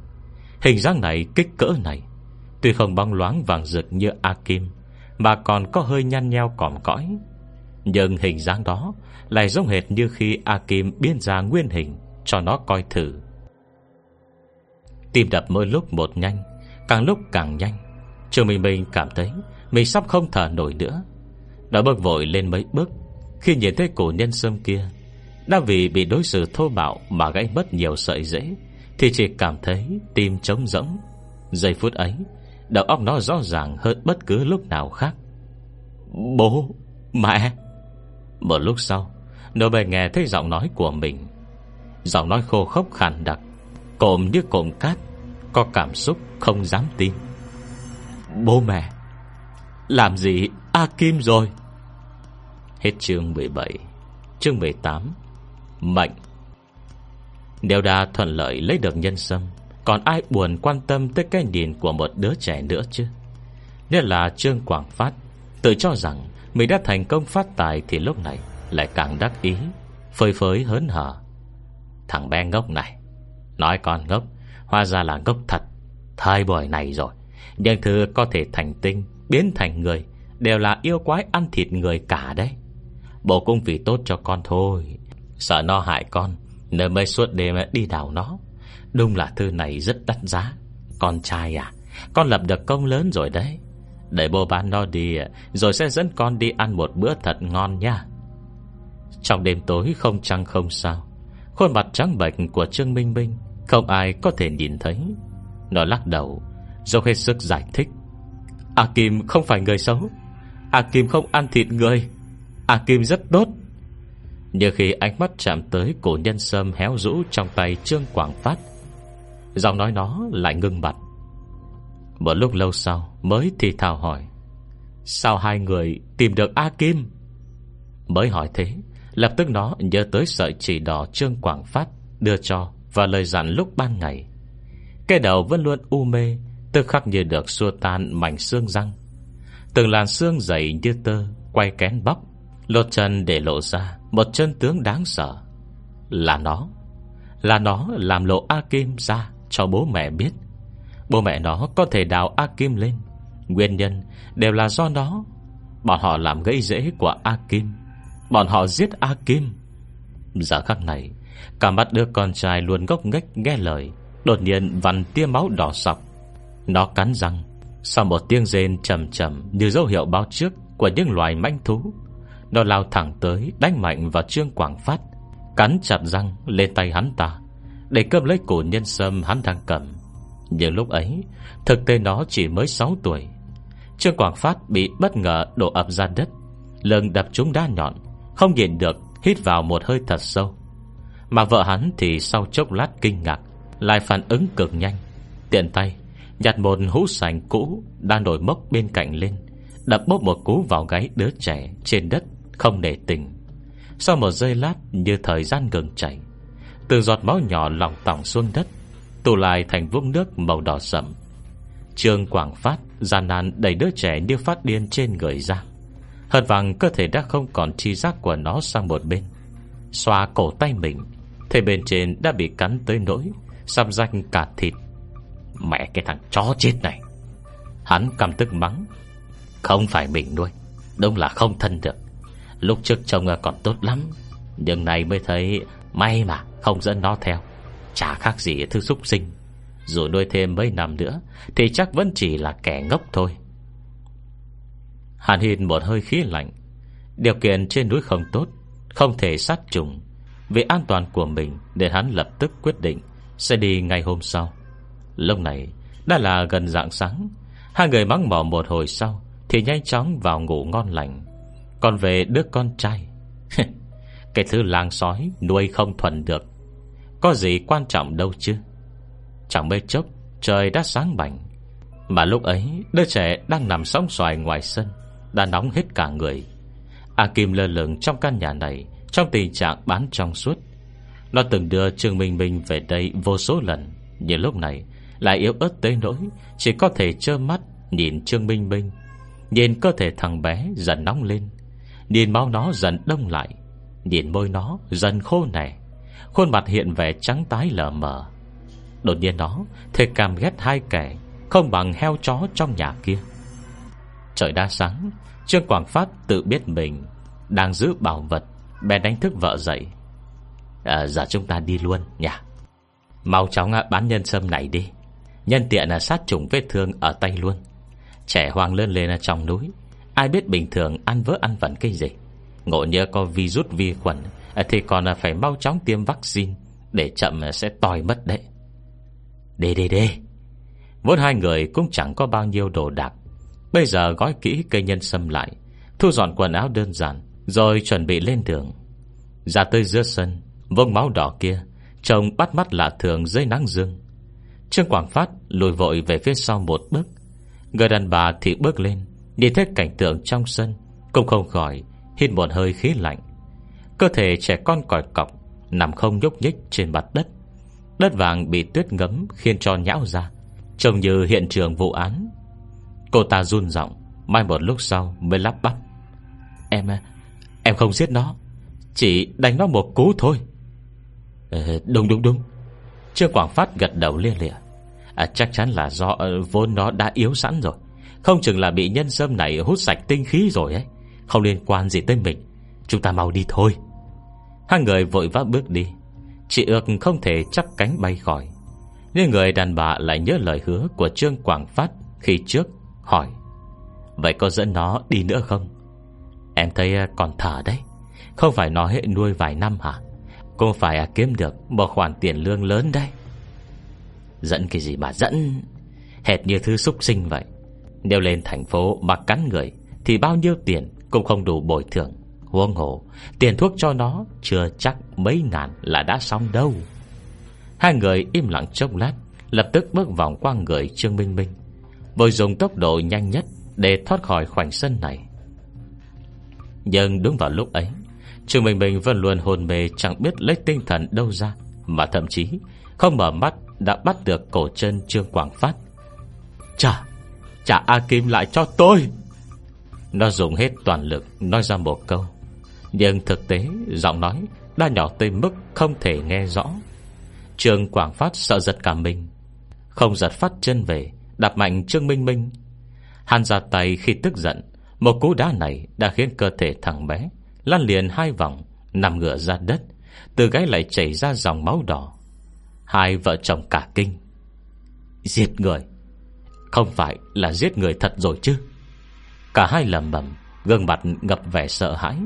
Hình dáng này kích cỡ này, Tuy không bóng loáng vàng rực như A Kim, Mà còn có hơi nhăn nheo còm cõi. Nhưng hình dáng đó Lại giống hệt như khi A Kim biên ra nguyên hình Cho nó coi thử. Tim đập mỗi lúc một nhanh, Càng lúc càng nhanh. Trường mình mình cảm thấy Mình sắp không thở nổi nữa. Đã bước vội lên mấy bước, Khi nhìn thấy cổ nhân sâm kia, Đã vì bị đối xử thô bạo Mà gãy mất nhiều sợi dễ Thì chỉ cảm thấy tim trống rỗng. Giây phút ấy, Đầu óc nó rõ ràng hơn bất cứ lúc nào khác. Bố, Mẹ! Một lúc sau, Nó bề nghe thấy giọng nói của mình. Giọng nói khô khốc khàn đặc, Cộm như cộm cát, Có cảm xúc không dám tin. Bố mẹ, Làm gì A Kim rồi? Hết chương 17 Chương 18 mạnh Đều đa thuận lợi lấy được nhân sâm, còn ai buồn quan tâm tới cái nhìn của một đứa trẻ nữa chứ? Nhất là Trương Quảng Phát, Tự cho rằng Mình đã thành công phát tài Thì lúc này lại càng đắc ý, Phơi phới hớn hở. Thằng bé ngốc này, Nói con ngốc, Hóa ra là ngốc thật. Thời buổi này rồi nhưng thứ có thể thành tinh, Biến thành người, Đều là yêu quái ăn thịt người cả đấy. Bộ cũng vì tốt cho con thôi. Sợ nó hại con, Nên mới suốt đêm đi đào nó. Đúng là thư này rất đắt giá. Con trai à Con lập được công lớn rồi đấy. Để bố bán nó đi, Rồi sẽ dẫn con đi ăn một bữa thật ngon nha. Trong đêm tối không trăng không sao, Khuôn mặt trắng bệnh của Trương Minh Minh, Không ai có thể nhìn thấy. Nó lắc đầu rồi hết sức giải thích. A Kim không phải người xấu. A Kim không ăn thịt người. A Kim rất tốt. Nhưng khi ánh mắt chạm tới cổ nhân sâm héo rũ trong tay Trương Quảng Phát, Giọng nói nó lại ngưng bặt. Một lúc lâu sau Mới thì thào hỏi, Sao hai người tìm được A Kim? Mới hỏi thế, Lập tức nó nhớ tới sợi chỉ đỏ Trương Quảng Phát Đưa cho Và lời dặn lúc ban ngày. Cái đầu vẫn luôn u mê Tức khắc như được xua tan mảnh xương răng. Từng làn xương dày như tơ Quay kén bóc, Lột chân để lộ ra Một chân tướng đáng sợ. Là nó. Là nó làm lộ A Kim ra cho bố mẹ biết. Bố mẹ nó có thể đào A Kim lên. Nguyên nhân đều là do nó. Bọn họ làm gãy rễ của A Kim Bọn họ giết A Kim Giờ khắc này, Cả mắt đứa con trai luôn gốc nghếch nghe lời. Đột nhiên vằn tia máu đỏ sọc. Nó cắn răng, Sau một tiếng rên trầm trầm Như dấu hiệu báo trước Của những loài manh thú. Nó lao thẳng tới, đánh mạnh vào Trương Quảng Phát, Cắn chặt răng lên tay hắn ta, để cơm lấy cổ nhân sâm hắn đang cầm. Nhưng lúc ấy, Thực tế nó chỉ mới 6 tuổi. Trương Quảng Phát bị bất ngờ đổ ập ra đất, Lưng đập trúng đá nhọn, Không nhịn được Hít vào một hơi thật sâu. Mà vợ hắn thì sau chốc lát kinh ngạc, Lại phản ứng cực nhanh, Tiện tay Nhặt một hũ sành cũ Đang nổi mốc bên cạnh lên. Đập bóp một cú vào gáy đứa trẻ Trên đất, không để tình Sau một giây lát như thời gian ngừng chảy, Từ giọt máu nhỏ lòng tỏng xuống đất, Tụ lại thành vũng nước màu đỏ sậm Trương Quảng Phát, gian nan đẩy đứa trẻ như phát điên trên người ra. Hận vàng cơ thể đã không còn chi giác của nó sang một bên. Xoa cổ tay mình, Thế bên trên đã bị cắn tới nỗi, Xăm danh cả thịt. Mẹ cái thằng chó chết này. Hắn cầm tức mắng, Không phải mình nuôi, Đúng là không thân được. Lúc trước trông còn tốt lắm, Nhưng này mới thấy May mà không dẫn nó theo. Chả khác gì thứ xúc sinh. Dù nuôi thêm mấy năm nữa, Thì chắc vẫn chỉ là kẻ ngốc thôi. Hàn hít một hơi khí lạnh. Điều kiện trên núi không tốt, Không thể sát trùng. Vì an toàn của mình Để hắn lập tức quyết định Sẽ đi ngày hôm sau. Lúc này, đã là gần dạng sáng. Hai người mắng mỏ một hồi sau, Thì nhanh chóng vào ngủ ngon lành. Còn về đứa con trai, [laughs] Cái thứ lang sói Nuôi không thuần được. Có gì quan trọng đâu chứ? Chẳng mấy chốc, trời đã sáng bảnh. Mà lúc ấy, Đứa trẻ đang nằm sóng xoài ngoài sân, Đã nóng hết cả người. A Kim lơ lửng trong căn nhà này, Trong tình trạng bán trong suốt. Nó từng đưa Trương Minh Minh về đây vô số lần, Nhưng lúc này lại yếu ớt tới nỗi Chỉ có thể trơ mắt nhìn Trương Minh Minh. Nhìn cơ thể thằng bé dần nóng lên. Nhìn máu nó dần đông lại. Nhìn môi nó dần khô nẻ. Khuôn mặt hiện vẻ trắng tái lờ mờ. Đột nhiên nó Thề cảm ghét hai kẻ Không bằng heo chó trong nhà kia. Trời đã sáng Trương Quảng Phát tự biết mình Đang giữ bảo vật Bèn đánh thức vợ dậy. À, Giờ chúng ta đi luôn nhỉ. Mau chóng à, bán nhân sâm này đi. Nhân tiện là sát trùng vết thương ở tay luôn. Trẻ hoang lên lên ở trong núi, Ai biết bình thường ăn vỡ ăn vẩn cái gì. Ngộ nhớ có virus vi khuẩn, Thì còn phải mau chóng tiêm vaccine Để chậm sẽ tòi mất đấy. Đê đê đê. Vốn hai người cũng chẳng có bao nhiêu đồ đạc. Bây giờ gói kỹ cây nhân sâm lại, Thu dọn quần áo đơn giản, Rồi chuẩn bị lên đường. Ra tới giữa sân, Vông máu đỏ kia, Trông bắt mắt lạ thường dưới nắng dương. Trương Quảng Phát lùi vội về phía sau một bước. Người đàn bà thì bước lên Nhìn thấy cảnh tượng trong sân Cũng không khỏi hít một hơi khí lạnh. Cơ thể trẻ con còi cọc Nằm không nhúc nhích trên mặt đất. Đất vàng bị tuyết ngấm Khiến cho nhão ra Trông như hiện trường vụ án. Cô ta run giọng Mai một lúc sau mới lắp bắp. Em em không giết nó Chỉ đánh nó một cú thôi. Ừ, Đúng đúng đúng. Trương Quảng Phát gật đầu lia lịa à, Chắc chắn là do uh, vốn nó đã yếu sẵn rồi. Không chừng là bị nhân sâm này hút sạch tinh khí rồi ấy. Không liên quan gì tới mình. Chúng ta mau đi thôi. Hai người vội vã bước đi. Chị ước không thể chắp cánh bay khỏi. Nhưng người đàn bà lại nhớ lời hứa Của Trương Quảng Phát khi trước Hỏi Vậy có dẫn nó đi nữa không? Em thấy ờ, còn thở đấy. Không phải nó hệ nuôi vài năm hả? Cô phải ờ, kiếm được Một khoản tiền lương lớn đấy. Dẫn cái gì mà dẫn? Hệt như thứ súc sinh vậy. Nếu lên thành phố mà cắn người, Thì bao nhiêu tiền cũng không đủ bồi thường. Huông hồ, Tiền thuốc cho nó Chưa chắc mấy ngàn là đã xong đâu. Hai người im lặng chốc lát, Lập tức bước vòng qua người Trương Minh Minh. Vội dùng tốc độ nhanh nhất Để thoát khỏi khoảnh sân này. Nhưng đúng vào lúc ấy, Trương Minh Minh vẫn luôn hồn mê Chẳng biết lấy tinh thần đâu ra, Mà thậm chí không mở mắt đã bắt được cổ chân Trương Quảng Phát. Trả Trả A Kim lại cho tôi. Nó dùng hết toàn lực Nói ra một câu. Nhưng thực tế, giọng nói Đã nhỏ tới mức không thể nghe rõ. Trương Quảng Phát sợ giật cả mình. Không giật phát chân về, Đạp mạnh Trương Minh Minh. Hắn ra tay khi tức giận, Một cú đá này đã khiến cơ thể thằng bé Lăn liền hai vòng, Nằm ngửa ra đất. Từ gáy lại chảy ra dòng máu đỏ. Hai vợ chồng cả kinh. Giết người? Không phải là giết người thật rồi chứ? Cả hai lầm bầm, Gương mặt ngập vẻ sợ hãi.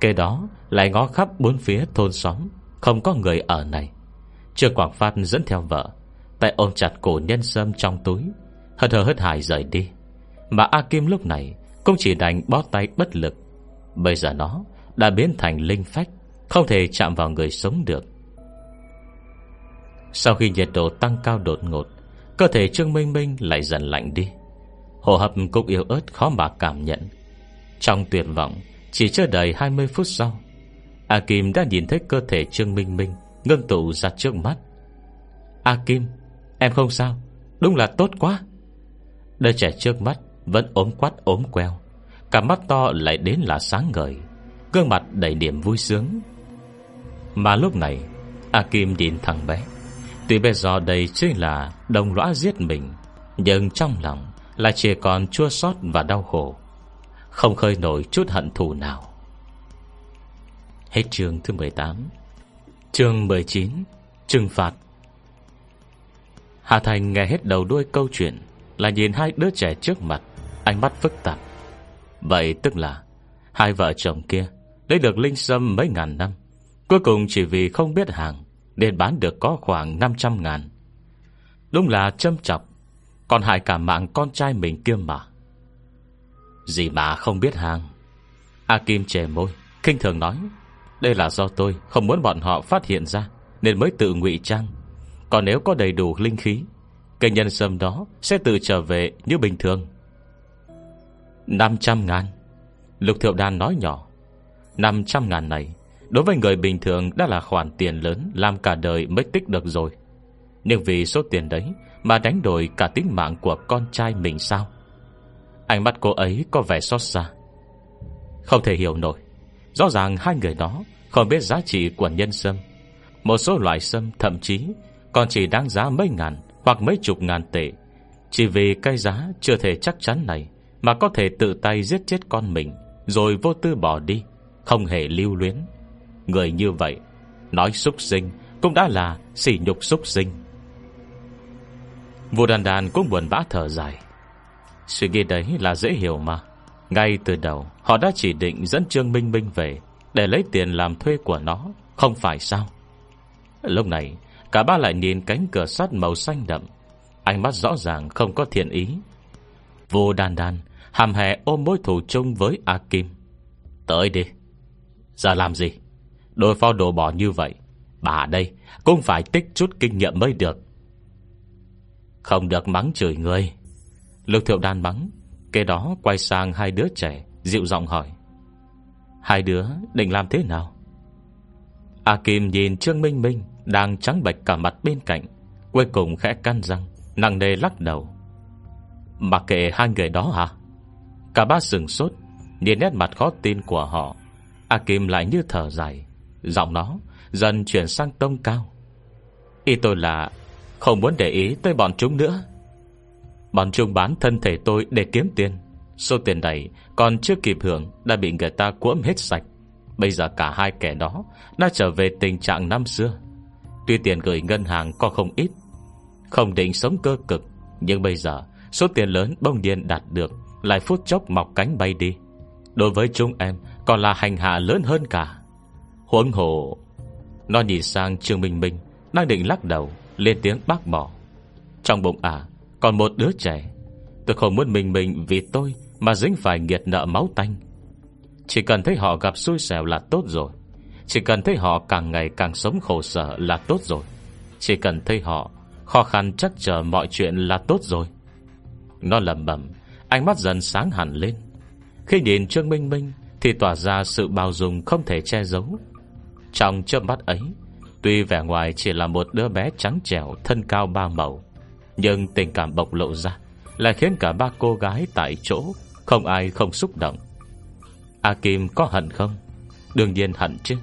Kế đó, lại ngó khắp bốn phía thôn xóm, Không có người ở này. Chưa Quảng Phát dẫn theo vợ, Tay ôm chặt cổ nhân sâm trong túi Hật hờ hất hải rời đi. Mà A Kim lúc này Cũng chỉ đành bó tay bất lực. Bây giờ nó đã biến thành linh phách, Không thể chạm vào người sống được. Sau khi nhiệt độ tăng cao đột ngột, Cơ thể Trương Minh Minh lại dần lạnh đi. Hồ hấp cũng yếu ớt khó mà cảm nhận. Trong tuyệt vọng, Chỉ chưa đầy 20 phút sau, A Kim đã nhìn thấy cơ thể Trương Minh Minh Ngưng tụ ra trước mắt. A Kim, Em không sao, Đúng là tốt quá. Đứa trẻ trước mắt Vẫn ốm quát ốm queo, Cả mắt to lại đến là sáng ngời, Gương mặt đầy niềm vui sướng. Mà lúc này, A Kim nhìn thằng bé Tuy bây giờ đây chính là Đồng lõa giết mình, Nhưng trong lòng Là chỉ còn chua xót và đau khổ, Không khơi nổi chút hận thù nào. Hết chương thứ 18 Chương 19 Trừng phạt. Hà Thành nghe hết đầu đuôi câu chuyện Là nhìn hai đứa trẻ trước mặt, Ánh mắt phức tạp. Vậy tức là Hai vợ chồng kia Lấy được linh sâm mấy ngàn năm, Cuối cùng chỉ vì không biết hàng nên bán được có khoảng 500 ngàn. Đúng là châm chọc, Còn hại cả mạng con trai mình kia mà. Gì mà không biết hàng? A Kim chề môi kinh thường nói, Đây là do tôi, không muốn bọn họ phát hiện ra, Nên mới tự ngụy trang. Còn nếu có đầy đủ linh khí Cây nhân sâm đó sẽ tự trở về như bình thường. 500 ngàn. Lục Thiệu Đan nói nhỏ 500 ngàn này Đối với người bình thường đã là khoản tiền lớn, Làm cả đời mới tích được rồi. Nhưng vì số tiền đấy Mà đánh đổi cả tính mạng của con trai mình sao? Ánh mắt cô ấy có vẻ xót xa. Không thể hiểu nổi. Rõ ràng hai người đó Không biết giá trị của nhân sâm. Một số loại sâm thậm chí Còn chỉ đáng giá mấy ngàn Hoặc mấy chục ngàn tệ. Chỉ vì cái giá chưa thể chắc chắn này Mà có thể tự tay giết chết con mình, Rồi vô tư bỏ đi, Không hề lưu luyến. Người như vậy, Nói xúc sinh, Cũng đã là sỉ nhục xúc sinh. Vua đàn đàn cũng buồn bã thở dài. Suy nghĩ đấy là dễ hiểu mà. Ngay từ đầu, Họ đã chỉ định dẫn Trương Minh Minh về Để lấy tiền làm thuê của nó, Không phải sao? Lúc này, Cả ba lại nhìn cánh cửa sắt màu xanh đậm. Ánh mắt rõ ràng không có thiện ý. Vô đàn đàn Hàm hè ôm mối thù chung với A Kim. Tới đi. Giờ làm gì? Đối phó đồ bỏ như vậy, Bà đây, cũng phải tích chút kinh nghiệm mới được. Không được mắng chửi người. Lục thiệu đan mắng Kế đó quay sang hai đứa trẻ, Dịu giọng hỏi. Hai đứa định làm thế nào? A Kim nhìn Trương Minh Minh Đang trắng bạch cả mặt bên cạnh, Cuối cùng khẽ căn răng, Nặng nề lắc đầu. Mặc kệ hai người đó hả? Cả ba sừng sốt, Nhìn nét mặt khó tin của họ. A Kim lại như thở dài. Giọng nó dần chuyển sang tông cao. Ý tôi là Không muốn để ý tới bọn chúng nữa. Bọn chúng bán thân thể tôi để kiếm tiền. Số tiền này Còn chưa kịp hưởng Đã bị người ta cuỗm hết sạch. Bây giờ cả hai kẻ đó Đã trở về tình trạng năm xưa. Tuy tiền gửi ngân hàng có không ít, Không định sống cơ cực, Nhưng bây giờ Số tiền lớn bông điên đạt được, Lại phút chốc mọc cánh bay đi. Đối với chúng em Còn là hành hạ lớn hơn cả. Huống hồ, Nó nhìn sang Trương Minh Minh, Đang định lắc đầu, Lên tiếng bác bỏ. Trong bụng à Còn một đứa trẻ. Tôi không muốn Minh Minh vì tôi Mà dính phải nghiệt nợ máu tanh. Chỉ cần thấy họ gặp xui xẻo là tốt rồi. Chỉ cần thấy họ càng ngày càng sống khổ sở là tốt rồi. Chỉ cần thấy họ Khó khăn chắc chờ mọi chuyện là tốt rồi. Nó lầm bẩm, Ánh mắt dần sáng hẳn lên. Khi nhìn Trương Minh Minh Thì tỏa ra sự bao dung không thể che giấu. Trong chớp mắt ấy, Tuy vẻ ngoài chỉ là một đứa bé trắng trẻo, Thân cao ba màu, Nhưng tình cảm bộc lộ ra Lại khiến cả ba cô gái tại chỗ Không ai không xúc động. A Kim có hận không? Đương nhiên hận chứ.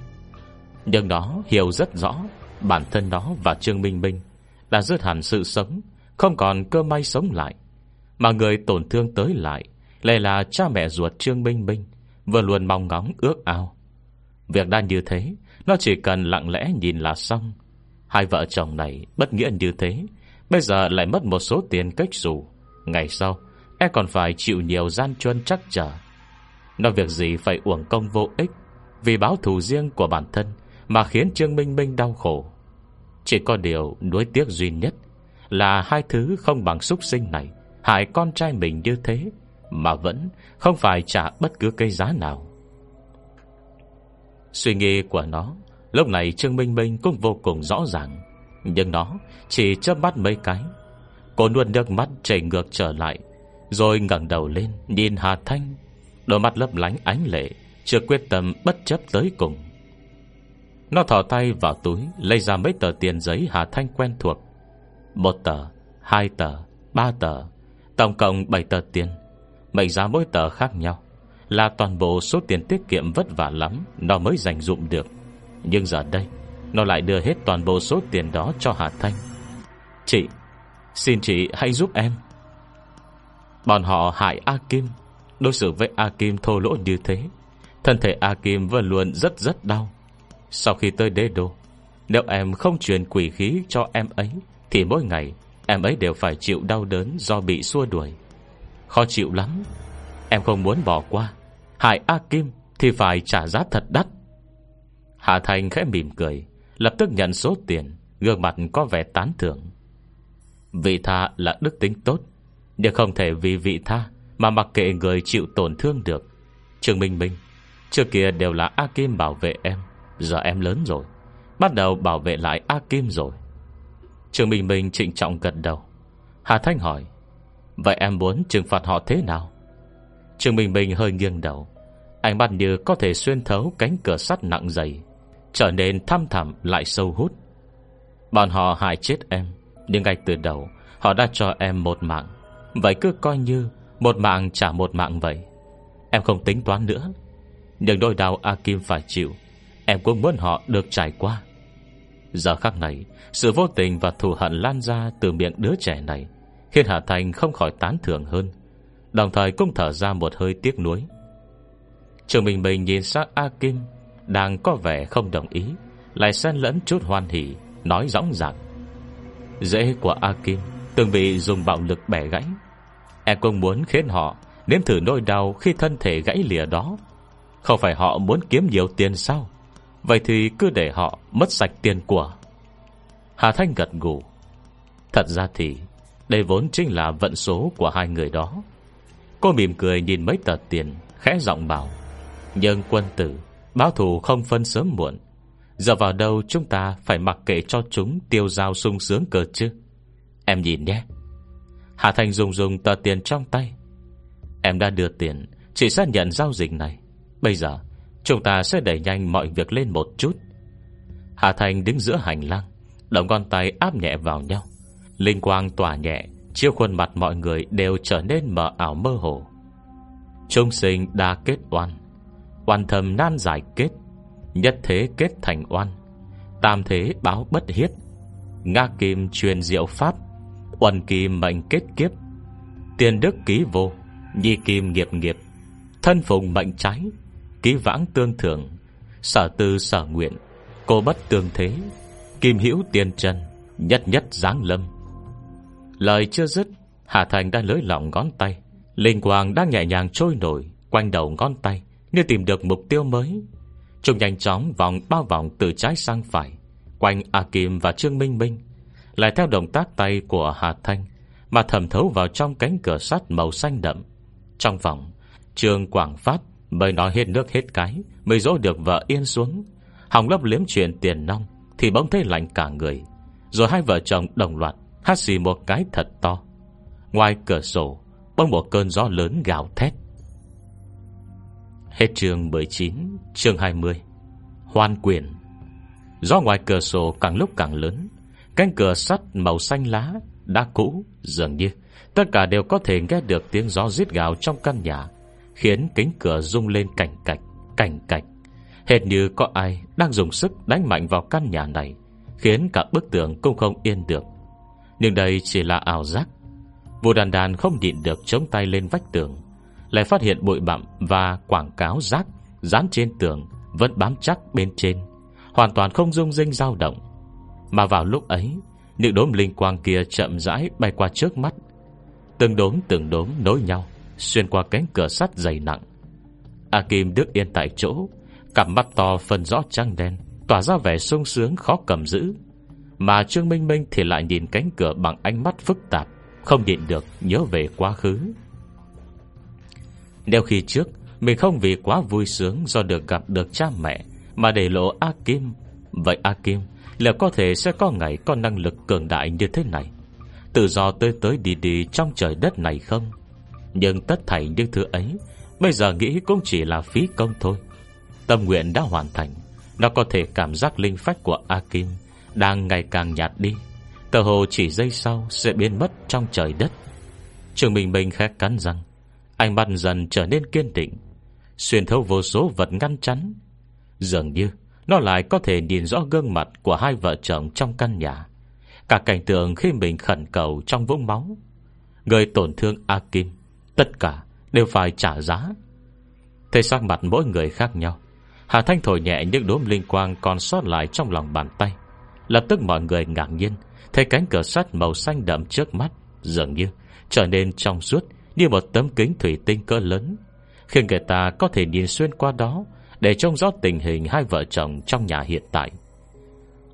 Nhưng đó hiểu rất rõ Bản thân nó và Trương Minh Minh Đã rớt hẳn sự sống, Không còn cơ may sống lại. Mà người tổn thương tới lại Lại là cha mẹ ruột Trương Minh Minh, Vừa luôn mong ngóng ước ao. Việc đã như thế nó chỉ cần lặng lẽ nhìn là xong. Hai vợ chồng này bất nghĩa như thế, Bây giờ lại mất một số tiền cách dù. Ngày sau E còn phải chịu nhiều gian truân chắc trở. Nó việc gì phải uổng công vô ích, Vì báo thù riêng của bản thân Mà khiến Trương Minh Minh đau khổ. Chỉ có điều nuối tiếc duy nhất Là hai thứ không bằng súc sinh này, Hại con trai mình như thế Mà vẫn không phải trả bất cứ cây giá nào. Suy nghĩ của nó Lúc này Trương Minh Minh cũng vô cùng rõ ràng. Nhưng nó chỉ chớp mắt mấy cái. Cô nuốt nước mắt chảy ngược trở lại Rồi ngẩng đầu lên Nhìn Hà Thanh. Đôi mắt lấp lánh ánh lệ Chưa quyết tâm bất chấp tới cùng. Nó thỏ tay vào túi Lấy ra mấy tờ tiền giấy Hà Thanh quen thuộc. Một tờ, hai tờ, ba tờ Tổng cộng bảy tờ tiền. Mệnh giá mỗi tờ khác nhau. Là toàn bộ số tiền tiết kiệm vất vả lắm, Nó mới dành dụng được. Nhưng giờ đây, Nó lại đưa hết toàn bộ số tiền đó cho Hà Thanh. Chị, Xin chị hãy giúp em. Bọn họ hại A Kim, Đối xử với A Kim thô lỗ như thế. Thân thể A Kim vẫn luôn rất rất đau. Sau khi tới đế đô, Nếu em không truyền quỷ khí cho em ấy, Thì mỗi ngày Em ấy đều phải chịu đau đớn do bị xua đuổi. Khó chịu lắm, Em không muốn bỏ qua. Hại A Kim thì phải trả giá thật đắt. Hạ Thành khẽ mỉm cười, Lập tức nhận số tiền, Gương mặt có vẻ tán thưởng. Vị tha là đức tính tốt, Nhưng không thể vì vị tha Mà mặc kệ người chịu tổn thương được. Trường Minh Minh, Trước kia đều là A Kim bảo vệ em, Giờ em lớn rồi, Bắt đầu bảo vệ lại A Kim rồi. Trường Minh Minh trịnh trọng gật đầu. Hà Thanh hỏi, Vậy em muốn trừng phạt họ thế nào? Trường Minh Minh hơi nghiêng đầu. Ánh mắt như có thể xuyên thấu Cánh cửa sắt nặng dày, Trở nên thăm thẳm lại sâu hút. Bọn họ hại chết em, Nhưng ngay từ đầu, Họ đã cho em một mạng. Vậy cứ coi như Một mạng trả một mạng vậy. Em không tính toán nữa. Nhưng đôi đau A Kim phải chịu, Em cũng muốn họ được trải qua. Giờ khắc này, Sự vô tình và thù hận lan ra Từ miệng đứa trẻ này, Khiến Hà Thành không khỏi tán thưởng hơn. Đồng thời cũng thở ra một hơi tiếc nuối. Trường bình bình nhìn sát A Kim Đang có vẻ không đồng ý, Lại xen lẫn chút hoan hỉ, Nói rõ ràng. Dễ của A Kim Từng bị dùng bạo lực bẻ gãy. Em cũng muốn khiến họ Nếm thử nỗi đau khi thân thể gãy lìa đó. Không phải họ muốn kiếm nhiều tiền sao? Vậy thì cứ để họ mất sạch tiền của. Hà Thanh gật gù. Thật ra thì, Đây vốn chính là vận số của hai người đó. Cô mỉm cười nhìn mấy tờ tiền, Khẽ giọng bảo Nhưng quân tử, Báo thù không phân sớm muộn. Giờ vào đâu chúng ta phải mặc kệ cho chúng Tiêu dao sung sướng cờ chứ? Em nhìn nhé. Hà Thành dùng dùng tờ tiền trong tay. Em đã đưa tiền, Chỉ xác nhận giao dịch này. Bây giờ, chúng ta sẽ đẩy nhanh mọi việc lên một chút. Hà Thành đứng giữa hành lang Động con tay áp nhẹ vào nhau. Linh quang tỏa nhẹ Chiêu khuôn mặt mọi người đều trở nên mờ ảo mơ hồ. Trung sinh đa kết oan Oan thầm nan giải kết, Nhất thế kết thành oan, Tam thế báo bất hiết Nga kim truyền diệu pháp, Uẩn kim mệnh kết kiếp Tiền đức ký vô, Nhi kim nghiệp nghiệp, Thân phùng mệnh trái, Ký vãng tương thưởng Sở tư sở nguyện, Cô bất tương thế, Kim hữu tiên chân Nhất nhất giáng lâm. Lời chưa dứt, Hà Thành đã lưới lỏng ngón tay. Linh quang đang nhẹ nhàng trôi nổi, Quanh đầu ngón tay, Như tìm được mục tiêu mới. Chúng nhanh chóng vòng bao vòng từ trái sang phải, Quanh A Kim và Trương Minh Minh. Lại theo động tác tay của Hà Thanh Mà thẩm thấu vào trong cánh cửa sắt màu xanh đậm. Trong vòng Trương Quảng Phát mới nói hết nước hết cái, Mới dỗ được vợ yên xuống. Hồng lấp liếm chuyện tiền nong, Thì bỗng thấy lạnh cả người. Rồi hai vợ chồng đồng loạt Hát xì một cái thật to. Ngoài cửa sổ Bông một cơn gió lớn gào thét. Hết chương 19 Chương 20 Hoan quyền. Gió ngoài cửa sổ càng lúc càng lớn. Cánh cửa sắt màu xanh lá Đã cũ dường như. Tất cả đều có thể nghe được tiếng gió rít gào trong căn nhà, Khiến kính cửa rung lên cảnh cạch Cảnh cạch. Hệt như có ai đang dùng sức đánh mạnh vào căn nhà này, Khiến cả bức tường cũng không yên được. Nhưng đây chỉ là ảo giác. Vua đàn đàn không nhịn được chống tay lên vách tường, Lại phát hiện bụi bặm và quảng cáo rác Dán trên tường Vẫn bám chắc bên trên, Hoàn toàn không rung rinh dao động. Mà vào lúc ấy, Những đốm linh quang kia chậm rãi bay qua trước mắt, Từng đốm từng đốm nối nhau, Xuyên qua cánh cửa sắt dày nặng. A Kim đứng yên tại chỗ, Cặp mắt to phân rõ trăng đen, Tỏa ra vẻ sung sướng khó cầm giữ. Mà Trương Minh Minh thì lại nhìn cánh cửa Bằng ánh mắt phức tạp, Không nhịn được nhớ về quá khứ. Nếu khi trước, Mình không vì quá vui sướng Do được gặp được cha mẹ, Mà để lộ A Kim, Vậy A Kim Liệu có thể sẽ có ngày Có năng lực cường đại như thế này. Tự do tới tới đi đi trong trời đất này không? Nhưng tất thảy những thứ ấy, Bây giờ nghĩ cũng chỉ là phí công thôi. Tâm nguyện đã hoàn thành, Nó có thể cảm giác linh phách của A Kim đang ngày càng nhạt đi. Tờ hồ chỉ giây sau Sẽ biến mất trong trời đất. Trường Bình Bình khẽ cắn răng. Anh mắt dần trở nên kiên định. Xuyên thấu vô số vật ngăn chắn. Dường như, Nó lại có thể nhìn rõ gương mặt Của hai vợ chồng trong căn nhà. Cả cảnh tượng khi mình khẩn cầu Trong vũng máu. Người tổn thương A Kim, Tất cả đều phải trả giá. Thế sắc mặt mỗi người khác nhau. Hà Thanh thổi nhẹ những đốm linh quang Còn sót lại trong lòng bàn tay. Lập tức mọi người ngạc nhiên, Thấy cánh cửa sắt màu xanh đậm trước mắt Dường như trở nên trong suốt Như một tấm kính thủy tinh cỡ lớn, Khiến người ta có thể nhìn xuyên qua đó Để trông rõ tình hình hai vợ chồng Trong nhà hiện tại.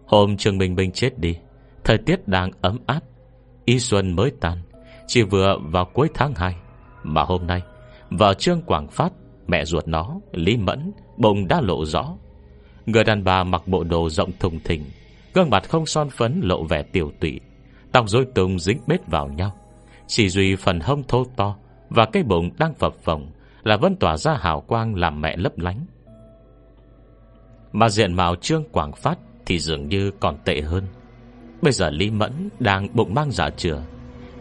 Hôm Trường Minh Minh chết đi, Thời tiết đang ấm áp, Y xuân mới tan, Chỉ vừa vào cuối tháng 2 Mà hôm nay Vợ Trương Quảng Phát, Mẹ ruột nó, Lý Mẫn Bụng đã lộ rõ. Người đàn bà mặc bộ đồ rộng thùng thình Gương mặt không son phấn lộ vẻ tiểu tụy. Tóc rối tung dính bết vào nhau. Chỉ duy phần hông thô to Và cái bụng đang phập phồng Là vẫn tỏa ra hào quang làm mẹ lấp lánh. Mà diện mạo Trương Quảng Phát Thì dường như còn tệ hơn. Bây giờ Lý Mẫn đang bụng mang giả chừa.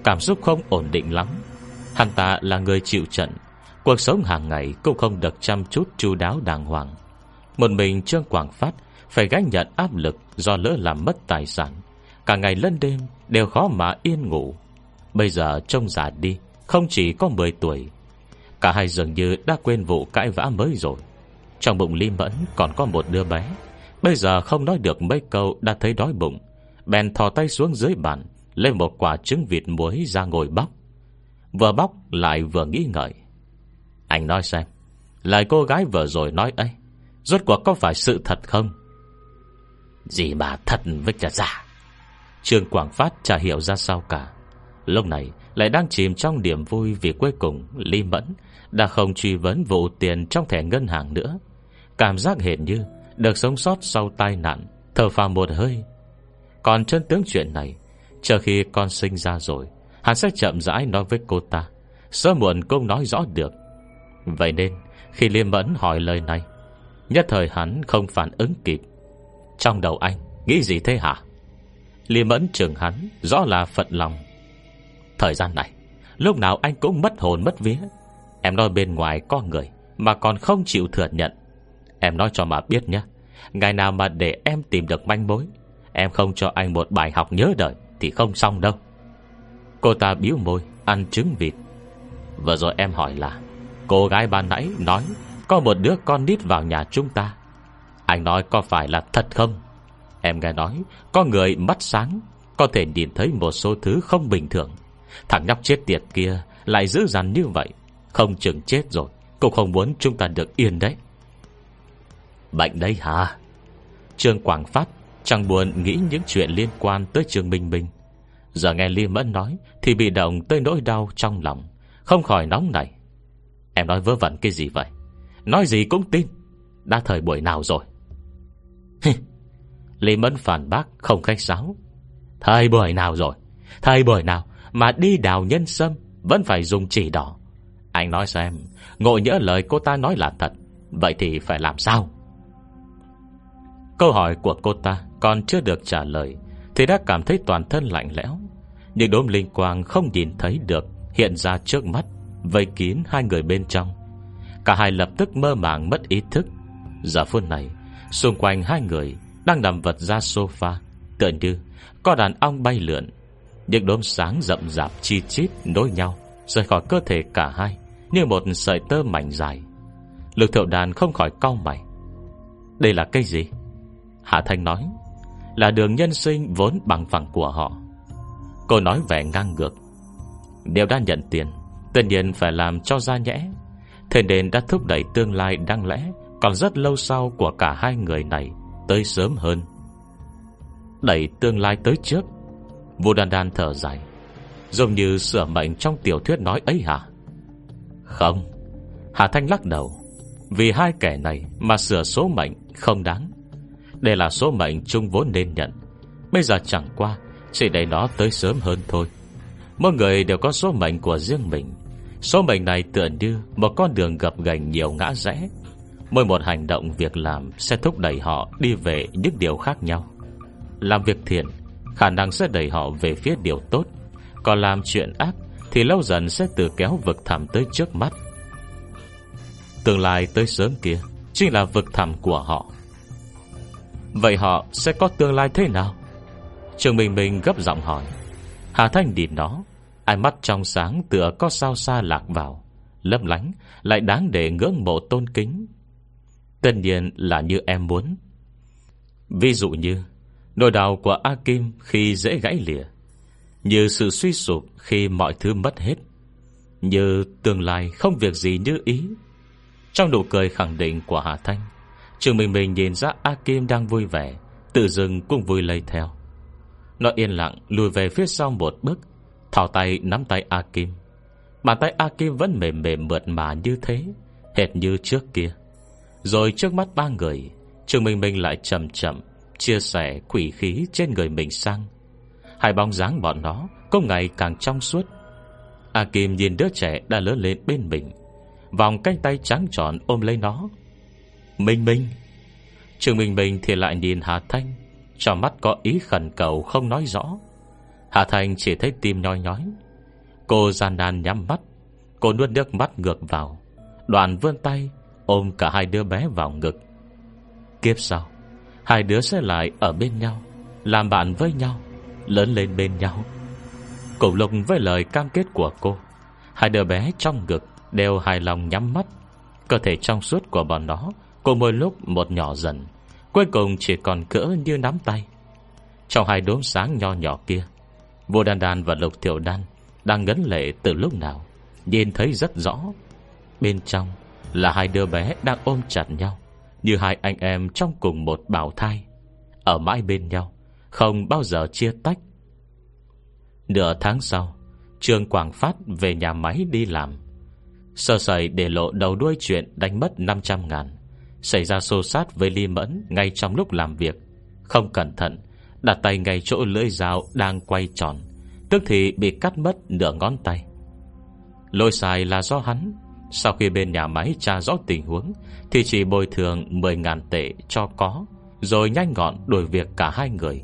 Cảm xúc không ổn định lắm. Hắn ta là người chịu trận. Cuộc sống hàng ngày cũng không được chăm chút chu đáo đàng hoàng. Một mình Trương Quảng Phát phải gánh nhận áp lực Do lỡ làm mất tài sản. Cả ngày lẫn đêm đều khó mà yên ngủ. Bây giờ trông già đi, Không chỉ có 10 tuổi, Cả hai dường như đã quên vụ cãi vã mới rồi. Trong bụng Lý Mẫn còn có một đứa bé. Bây giờ không nói được mấy câu Đã thấy đói bụng. Bèn thò tay xuống dưới bàn, lấy một quả trứng vịt muối ra ngồi bóc. Vừa bóc lại vừa nghĩ ngợi. Anh nói xem, Lời cô gái vừa rồi nói ấy, Rốt cuộc có phải sự thật không? Gì mà thật với cả giả Trương Quảng Phát chả hiểu ra sao cả. Lúc này lại đang chìm trong niềm vui Vì cuối cùng Lý Mẫn Đã không truy vấn vụ tiền trong thẻ ngân hàng nữa. Cảm giác hệt như Được sống sót sau tai nạn, Thở phào một hơi. Còn chân tướng chuyện này, Chờ khi con sinh ra rồi, Hắn sẽ chậm rãi nói với cô ta, Sớm muộn cũng nói rõ được. Vậy nên, khi Liêm Mẫn hỏi lời này, Nhất thời hắn không phản ứng kịp. Trong đầu anh, Nghĩ gì thế hả? Lý Mẫn trường hắn Rõ là phận lòng. Thời gian này, Lúc nào anh cũng mất hồn, mất vía. Em nói bên ngoài có người Mà còn không chịu thừa nhận. Em nói cho mà biết nhé, Ngày nào mà để em tìm được manh mối, Em không cho anh một bài học nhớ đời Thì không xong đâu. Cô ta biếu môi, Ăn trứng vịt. Vừa rồi em hỏi là, Cô gái ban nãy nói Có một đứa con nít vào nhà chúng ta anh nói có phải là thật không? Em nghe nói, Có người mắt sáng, Có thể nhìn thấy một số thứ không bình thường. Thằng nhóc chết tiệt kia Lại dữ dằn như vậy, Không chừng chết rồi, Cũng không muốn chúng ta được yên đấy. Bệnh đấy hả? Trương Quảng Phát Chẳng buồn nghĩ những chuyện liên quan tới Trương Minh Minh. Giờ nghe Liêm Mẫn nói Thì bị động tới nỗi đau trong lòng, Không khỏi nóng này Em nói vớ vẩn cái gì vậy? Nói gì cũng tin. Đã thời buổi nào rồi? Lý Mẫn phản bác không khách sáo. Thời buổi nào rồi? Thời buổi nào mà đi đào nhân sâm Vẫn phải dùng chỉ đỏ? Anh nói xem, Ngộ nhỡ lời cô ta nói là thật, Vậy thì phải làm sao? Câu hỏi của cô ta Còn chưa được trả lời Thì đã cảm thấy toàn thân lạnh lẽo. Nhưng đốm linh quang không nhìn thấy được Hiện ra trước mắt, Vây kín hai người bên trong. Cả hai lập tức mơ màng mất ý thức. Giờ phút này Xung quanh hai người Đang nằm vật ra sofa, Tựa như có đàn ong bay lượn. Những đốm sáng rậm rạp chi chít nối nhau, Rời khỏi cơ thể cả hai, Như một sợi tơ mảnh dài. Lực thiệu đàn không khỏi cau mày. Đây là cây gì? Hạ Thanh nói, Là đường nhân sinh vốn bằng phẳng của họ. Cô nói vẻ ngang ngược. Nếu đã nhận tiền, Tất nhiên phải làm cho ra nhẽ. Thế nên đã thúc đẩy tương lai đang lẽ còn rất lâu sau của cả hai người này Tới sớm hơn. Đẩy tương lai tới trước Vô đàn đàn thở dài. Giống như sửa mệnh trong tiểu thuyết nói ấy hả? Không. Hà Thanh lắc đầu. Vì hai kẻ này mà sửa số mệnh không đáng. Đây là số mệnh chung vốn nên nhận. Bây giờ chẳng qua, Chỉ để nó tới sớm hơn thôi. Mỗi người đều có số mệnh của riêng mình. Số mệnh này tựa như Một con đường gập gành nhiều ngã rẽ. Mỗi một hành động việc làm Sẽ thúc đẩy họ đi về những điều khác nhau. Làm việc thiện, Khả năng sẽ đẩy họ về phía điều tốt. Còn làm chuyện ác, Thì lâu dần sẽ tự kéo vực thẳm tới trước mắt. Tương lai tới sớm kia Chính là vực thẳm của họ. Vậy họ sẽ có tương lai thế nào? Trường Minh Minh gấp giọng hỏi. Hà Thanh nhìn nó Ai mắt trong sáng tựa có sao xa lạc vào, Lấp lánh, Lại đáng để ngưỡng mộ tôn kính. Tất nhiên là như em muốn. Ví dụ như, Nỗi đau của A Kim khi dễ gãy lìa, Như sự suy sụp khi mọi thứ mất hết, Như tương lai không việc gì như ý. Trong nụ cười khẳng định của Hà Thanh Trường Minh Minh nhìn ra A Kim đang vui vẻ, Tự dưng cũng vui lây theo. Nó yên lặng lùi về phía sau một bước Thảo tay nắm tay A Kim Bàn tay A Kim vẫn mềm mềm mượt mà như thế, Hệt như trước kia. Rồi trước mắt ba người Trường Minh Minh lại chậm chậm Chia sẻ quỷ khí trên người mình sang. Hai bóng dáng bọn nó Cũng ngày càng trong suốt. A Kim nhìn đứa trẻ đã lớn lên bên mình, Vòng cánh tay trắng tròn ôm lấy nó. Minh Minh! Trường Minh Minh thì lại nhìn Hà Thanh, Trong mắt có ý khẩn cầu không nói rõ. Hà Thanh chỉ thấy tim nhoi nhói. Cô gian nan nhắm mắt, Cô nuốt nước mắt ngược vào. Đoàn vươn tay Ôm cả hai đứa bé vào ngực. Kiếp sau, Hai đứa sẽ lại ở bên nhau, Làm bạn với nhau, Lớn lên bên nhau. Cùng lục với lời cam kết của cô, Hai đứa bé trong ngực Đều hài lòng nhắm mắt. Cơ thể trong suốt của bọn nó, Cô mỗi lúc một nhỏ dần, Cuối cùng chỉ còn cỡ như nắm tay. Trong hai đốm sáng nho nhỏ kia, Vô đan đan và lục tiểu đan Đang ngấn lệ từ lúc nào, Nhìn thấy rất rõ. Bên trong là hai đứa bé đang ôm chặt nhau, Như hai anh em trong cùng một bào thai, Ở mãi bên nhau, Không bao giờ chia tách. Nửa tháng sau, Trương Quảng Phát về nhà máy đi làm. Sơ sẩy để lộ đầu đuôi chuyện đánh mất 500 ngàn, Xảy ra xô sát với Ly Mẫn Ngay trong lúc làm việc. Không cẩn thận, Đặt tay ngay chỗ lưỡi dao đang quay tròn, Tức thì bị cắt mất nửa ngón tay. Lôi xài là do hắn sau khi bên nhà máy tra rõ tình huống, Thì chỉ bồi thường 10.000 tệ cho có, Rồi nhanh gọn đổi việc cả hai người.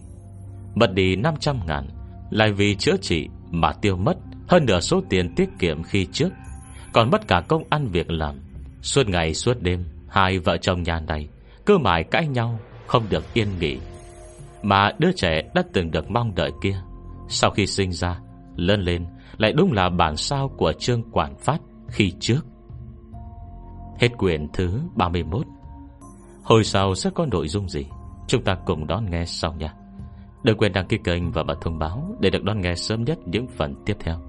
Mất đi 500 ngàn, Lại vì chữa trị mà tiêu mất Hơn nửa số tiền tiết kiệm khi trước. Còn mất cả công ăn việc làm. Suốt ngày suốt đêm, Hai vợ chồng nhà này Cứ mãi cãi nhau, Không được yên nghỉ. Mà đứa trẻ đã từng được mong đợi kia, Sau khi sinh ra, Lớn lên, lại đúng là bản sao của Trương Quản Phát khi trước. Hết quyển thứ 31 Hồi sau sẽ có nội dung gì? Chúng ta cùng đón nghe sau nha. Đừng quên đăng ký kênh và bật thông báo Để được đón nghe sớm nhất những phần tiếp theo.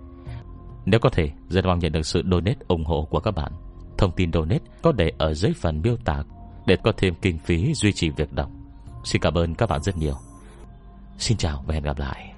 Nếu có thể, Rất mong nhận được sự donate ủng hộ của các bạn. Thông tin donate có để ở dưới phần miêu tả Để có thêm kinh phí duy trì việc đọc. Xin cảm ơn các bạn rất nhiều. Xin chào và hẹn gặp lại.